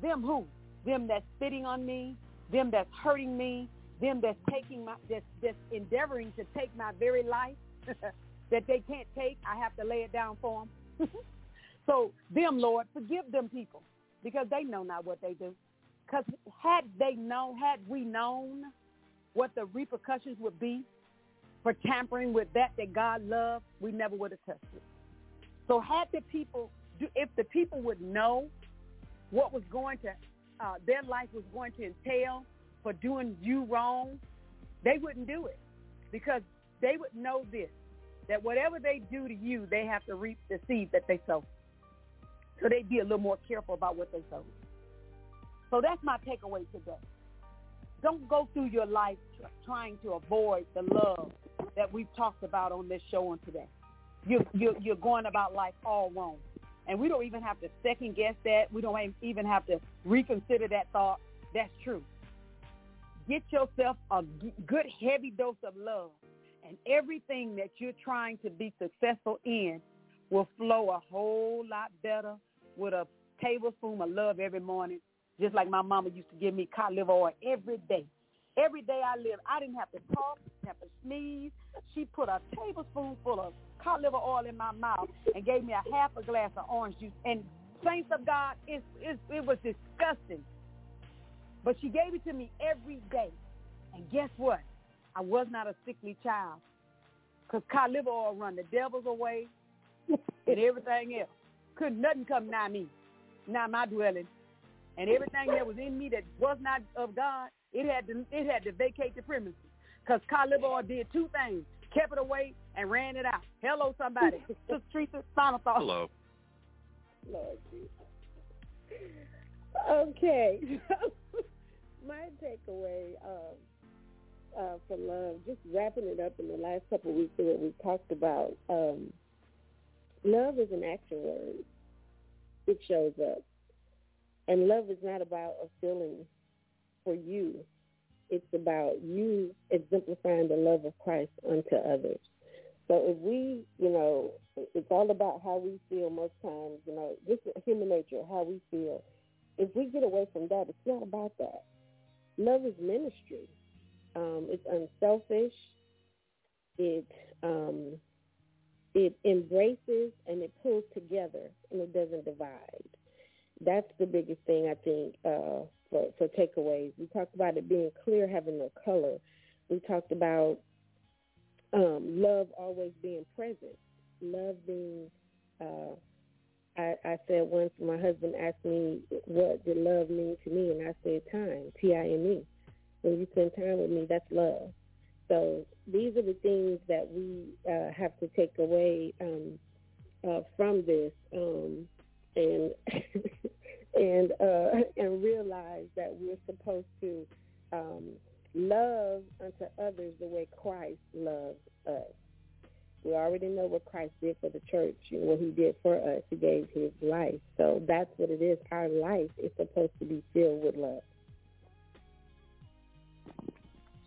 Them who? Them that's spitting on me, them that's hurting me, them that's taking my that's, that's endeavoring to take my very life that they can't take. I have to lay it down for them. so them, Lord, forgive them people because they know not what they do. Because had they known, had we known what the repercussions would be for tampering with that that God loved, we never would have touched it. So had the people, if the people would know what was going to, uh, their life was going to entail for doing you wrong, they wouldn't do it because they would know this, that whatever they do to you, they have to reap the seed that they sow. So they'd be a little more careful about what they sow. So that's my takeaway today. Don't go through your life tr- trying to avoid the love that we've talked about on this show on today. You're, you're, you're going about life all wrong. And we don't even have to second guess that. We don't even have to reconsider that thought. That's true. Get yourself a good heavy dose of love, and everything that you're trying to be successful in will flow a whole lot better with a tablespoon of love every morning, just like my mama used to give me cod liver oil every day. Every day I lived, I didn't have to didn't have to sneeze. She put a tablespoon full of cod liver oil in my mouth and gave me a half a glass of orange juice. And saints of God, it, it, it was disgusting. But she gave it to me every day. And guess what? I was not a sickly child. Because cod liver oil run the devils away and everything else. Couldn't nothing come nigh me, nigh my dwelling. And everything that was in me that was not of God, it had to it had to vacate the premises. Because cod did two things. Kept it away and ran it out. Hello, somebody. Sister Teresa, final thought. Hello. Lord Jesus. Okay. My takeaway um, uh, for love, just wrapping it up in the last couple of weeks of what we talked about, um, love is an action word. It shows up. And love is not about a feeling for you. It's about you exemplifying the love of Christ unto others. So if we, you know, it's all about how we feel most times, you know, just human nature, how we feel. if we get away from that, it's not about that. Love is ministry. Um, it's unselfish. It um, it embraces and it pulls together and it doesn't divide. That's the biggest thing I think uh, for for takeaways. We talked about it being clear, having no color. We talked about um, love always being present, love being. Uh, I, I said once my husband asked me what did love mean to me, and I said time, T-I-M-E. When you spend time with me, that's love. So these are the things that we uh, have to take away um, uh, from this, um, and and uh, and realize that we're supposed to um, love unto others the way Christ loves us. We already know what Christ did for the church and what he did for us. He gave his life. So that's what it is. Our life is supposed to be filled with love.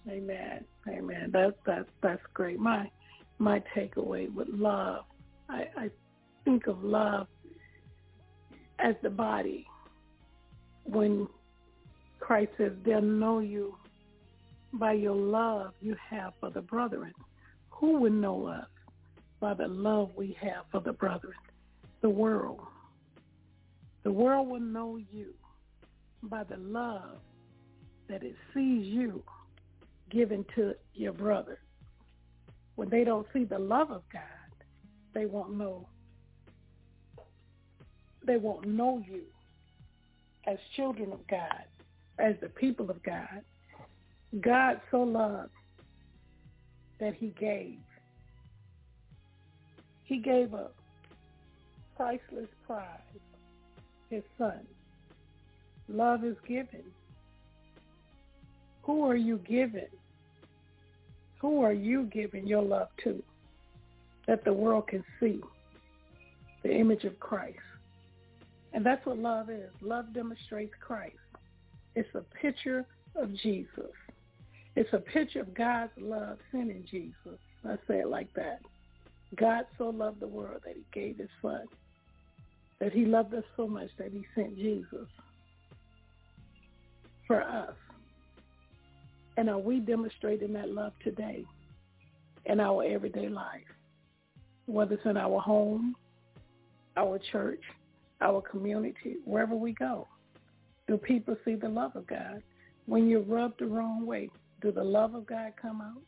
Amen. Amen. That's that's that's great. My my takeaway with love, I, I think of love as the body. When Christ says, "They'll know you by your love you have for the brethren." Who would know us by the love we have for the brethren? The world. The world will know you by the love that it sees you given to your brother. When they don't see the love of God, they won't know. They won't know you as children of God, as the people of God. God so loved that he gave. He gave a priceless prize, his son. Love is given. Who are you giving? Who are you giving your love to that the world can see the image of Christ? And that's what love is. Love demonstrates Christ. It's a picture of Jesus. It's a picture of God's love sending Jesus. I say it like that. God so loved the world that he gave his son. That he loved us so much that he sent Jesus for us. And are we demonstrating that love today in our everyday life? Whether it's in our home, our church, our community, wherever we go. Do people see the love of God? When you're rubbed the wrong way, do the love of God come out?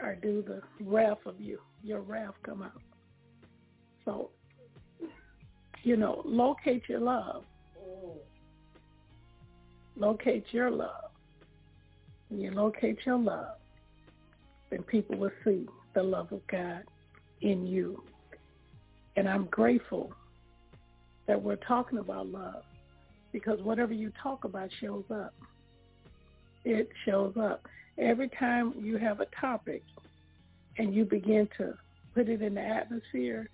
Or do the wrath of you, your wrath come out? So, you know, locate your love. Locate your love. You locate your love, then people will see the love of God in you. And I'm grateful that we're talking about love because whatever you talk about shows up it shows up. Every time you have a topic and you begin to put it in the atmosphere,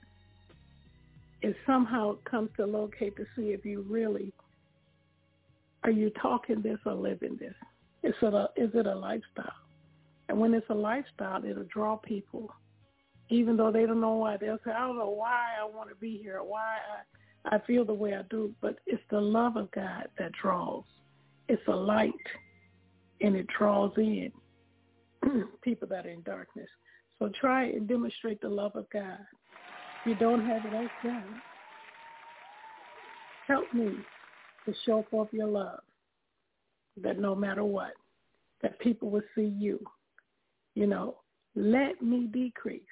it somehow comes to locate to see if you really are you talking this or living this. Is it a is it a lifestyle? And when it's a lifestyle, it'll draw people, even though they don't know why. They'll say, "I don't know why I want to be here, why I I feel the way I do." But it's the love of God that draws. It's a light and it draws in people that are in darkness. So try and demonstrate the love of God. If you don't have it, ask God. Help me to show forth your love, that no matter what, that people will see you. You know, let me decrease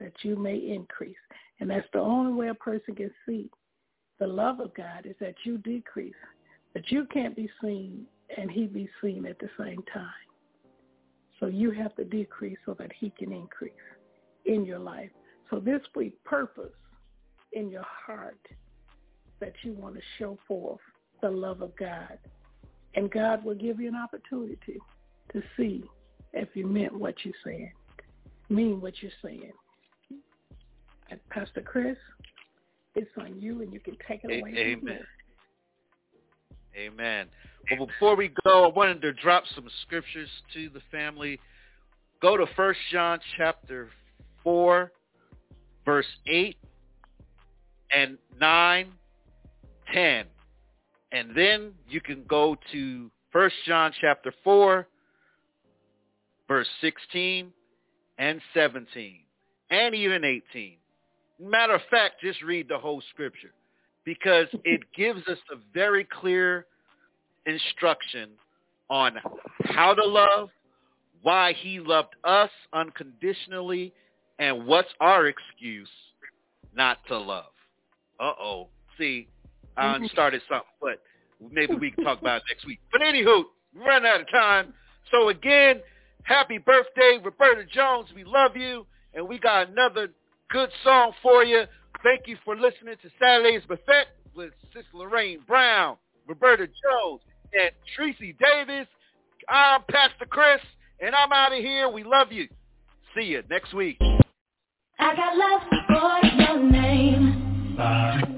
that you may increase. And that's the only way a person can see the love of God is that you decrease, that you can't be seen and he be seen at the same time. So you have to decrease so that he can increase in your life. So this week, purpose in your heart that you want to show forth the love of God. And God will give you an opportunity to see if you meant what you're saying, mean what you're saying. And Pastor Chris, it's on you and you can take it away. Amen. Amen. Well, before we go, I wanted to drop some scriptures to the family. Go to First John chapter 4, verse 8 and 9, 10. And then you can go to First John chapter 4, verse 16 and 17 and even 18. Matter of fact, just read the whole scripture because it gives us a very clear instruction on how to love, why he loved us unconditionally, and what's our excuse not to love. Uh-oh. See, uh, and started something, but maybe we can talk about it next week. But anywho, run out of time. So again, happy birthday, Roberta Jones. We love you, and we got another good song for you. Thank you for listening to Saturday's Buffet with Sis Lorraine Brown, Roberta Jones, and Tracy Davis. I'm Pastor Chris, and I'm out of here. We love you. See you next week. I got love for your name. Bye.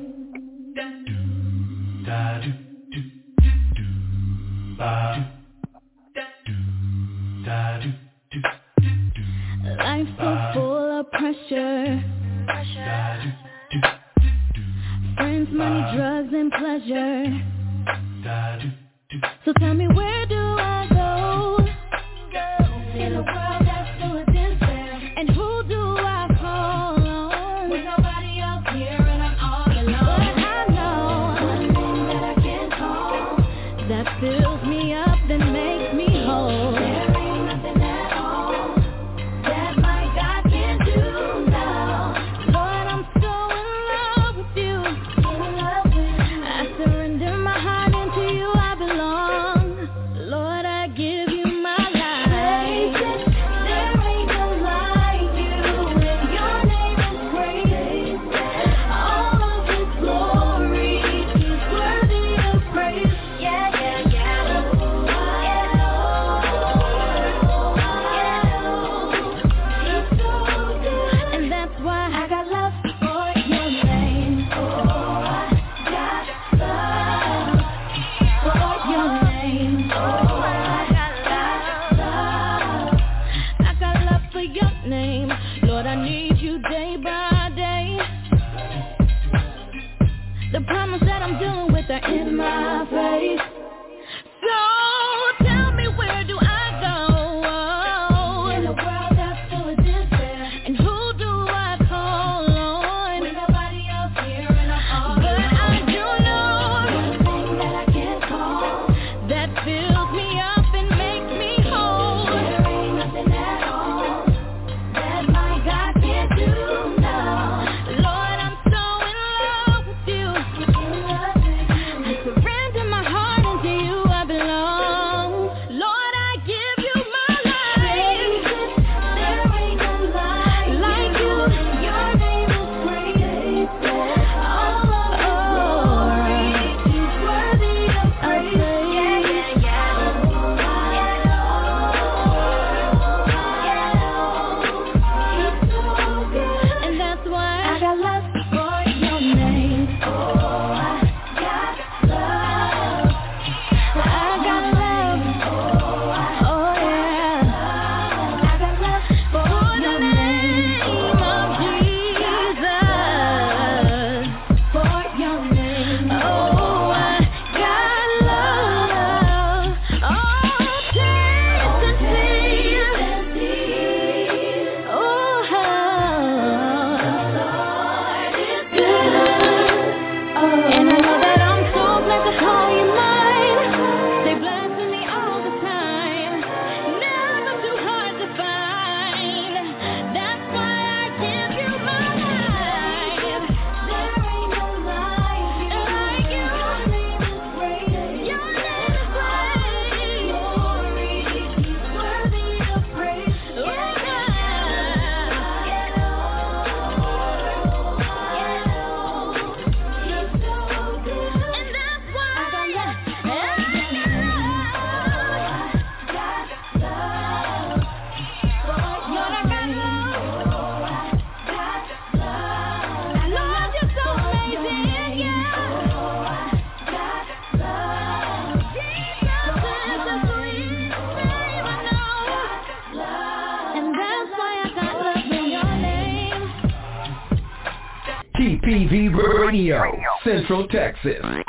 Life's so full of pressure. pressure. Friends, money, drugs, and pleasure. So tell me where do Texas.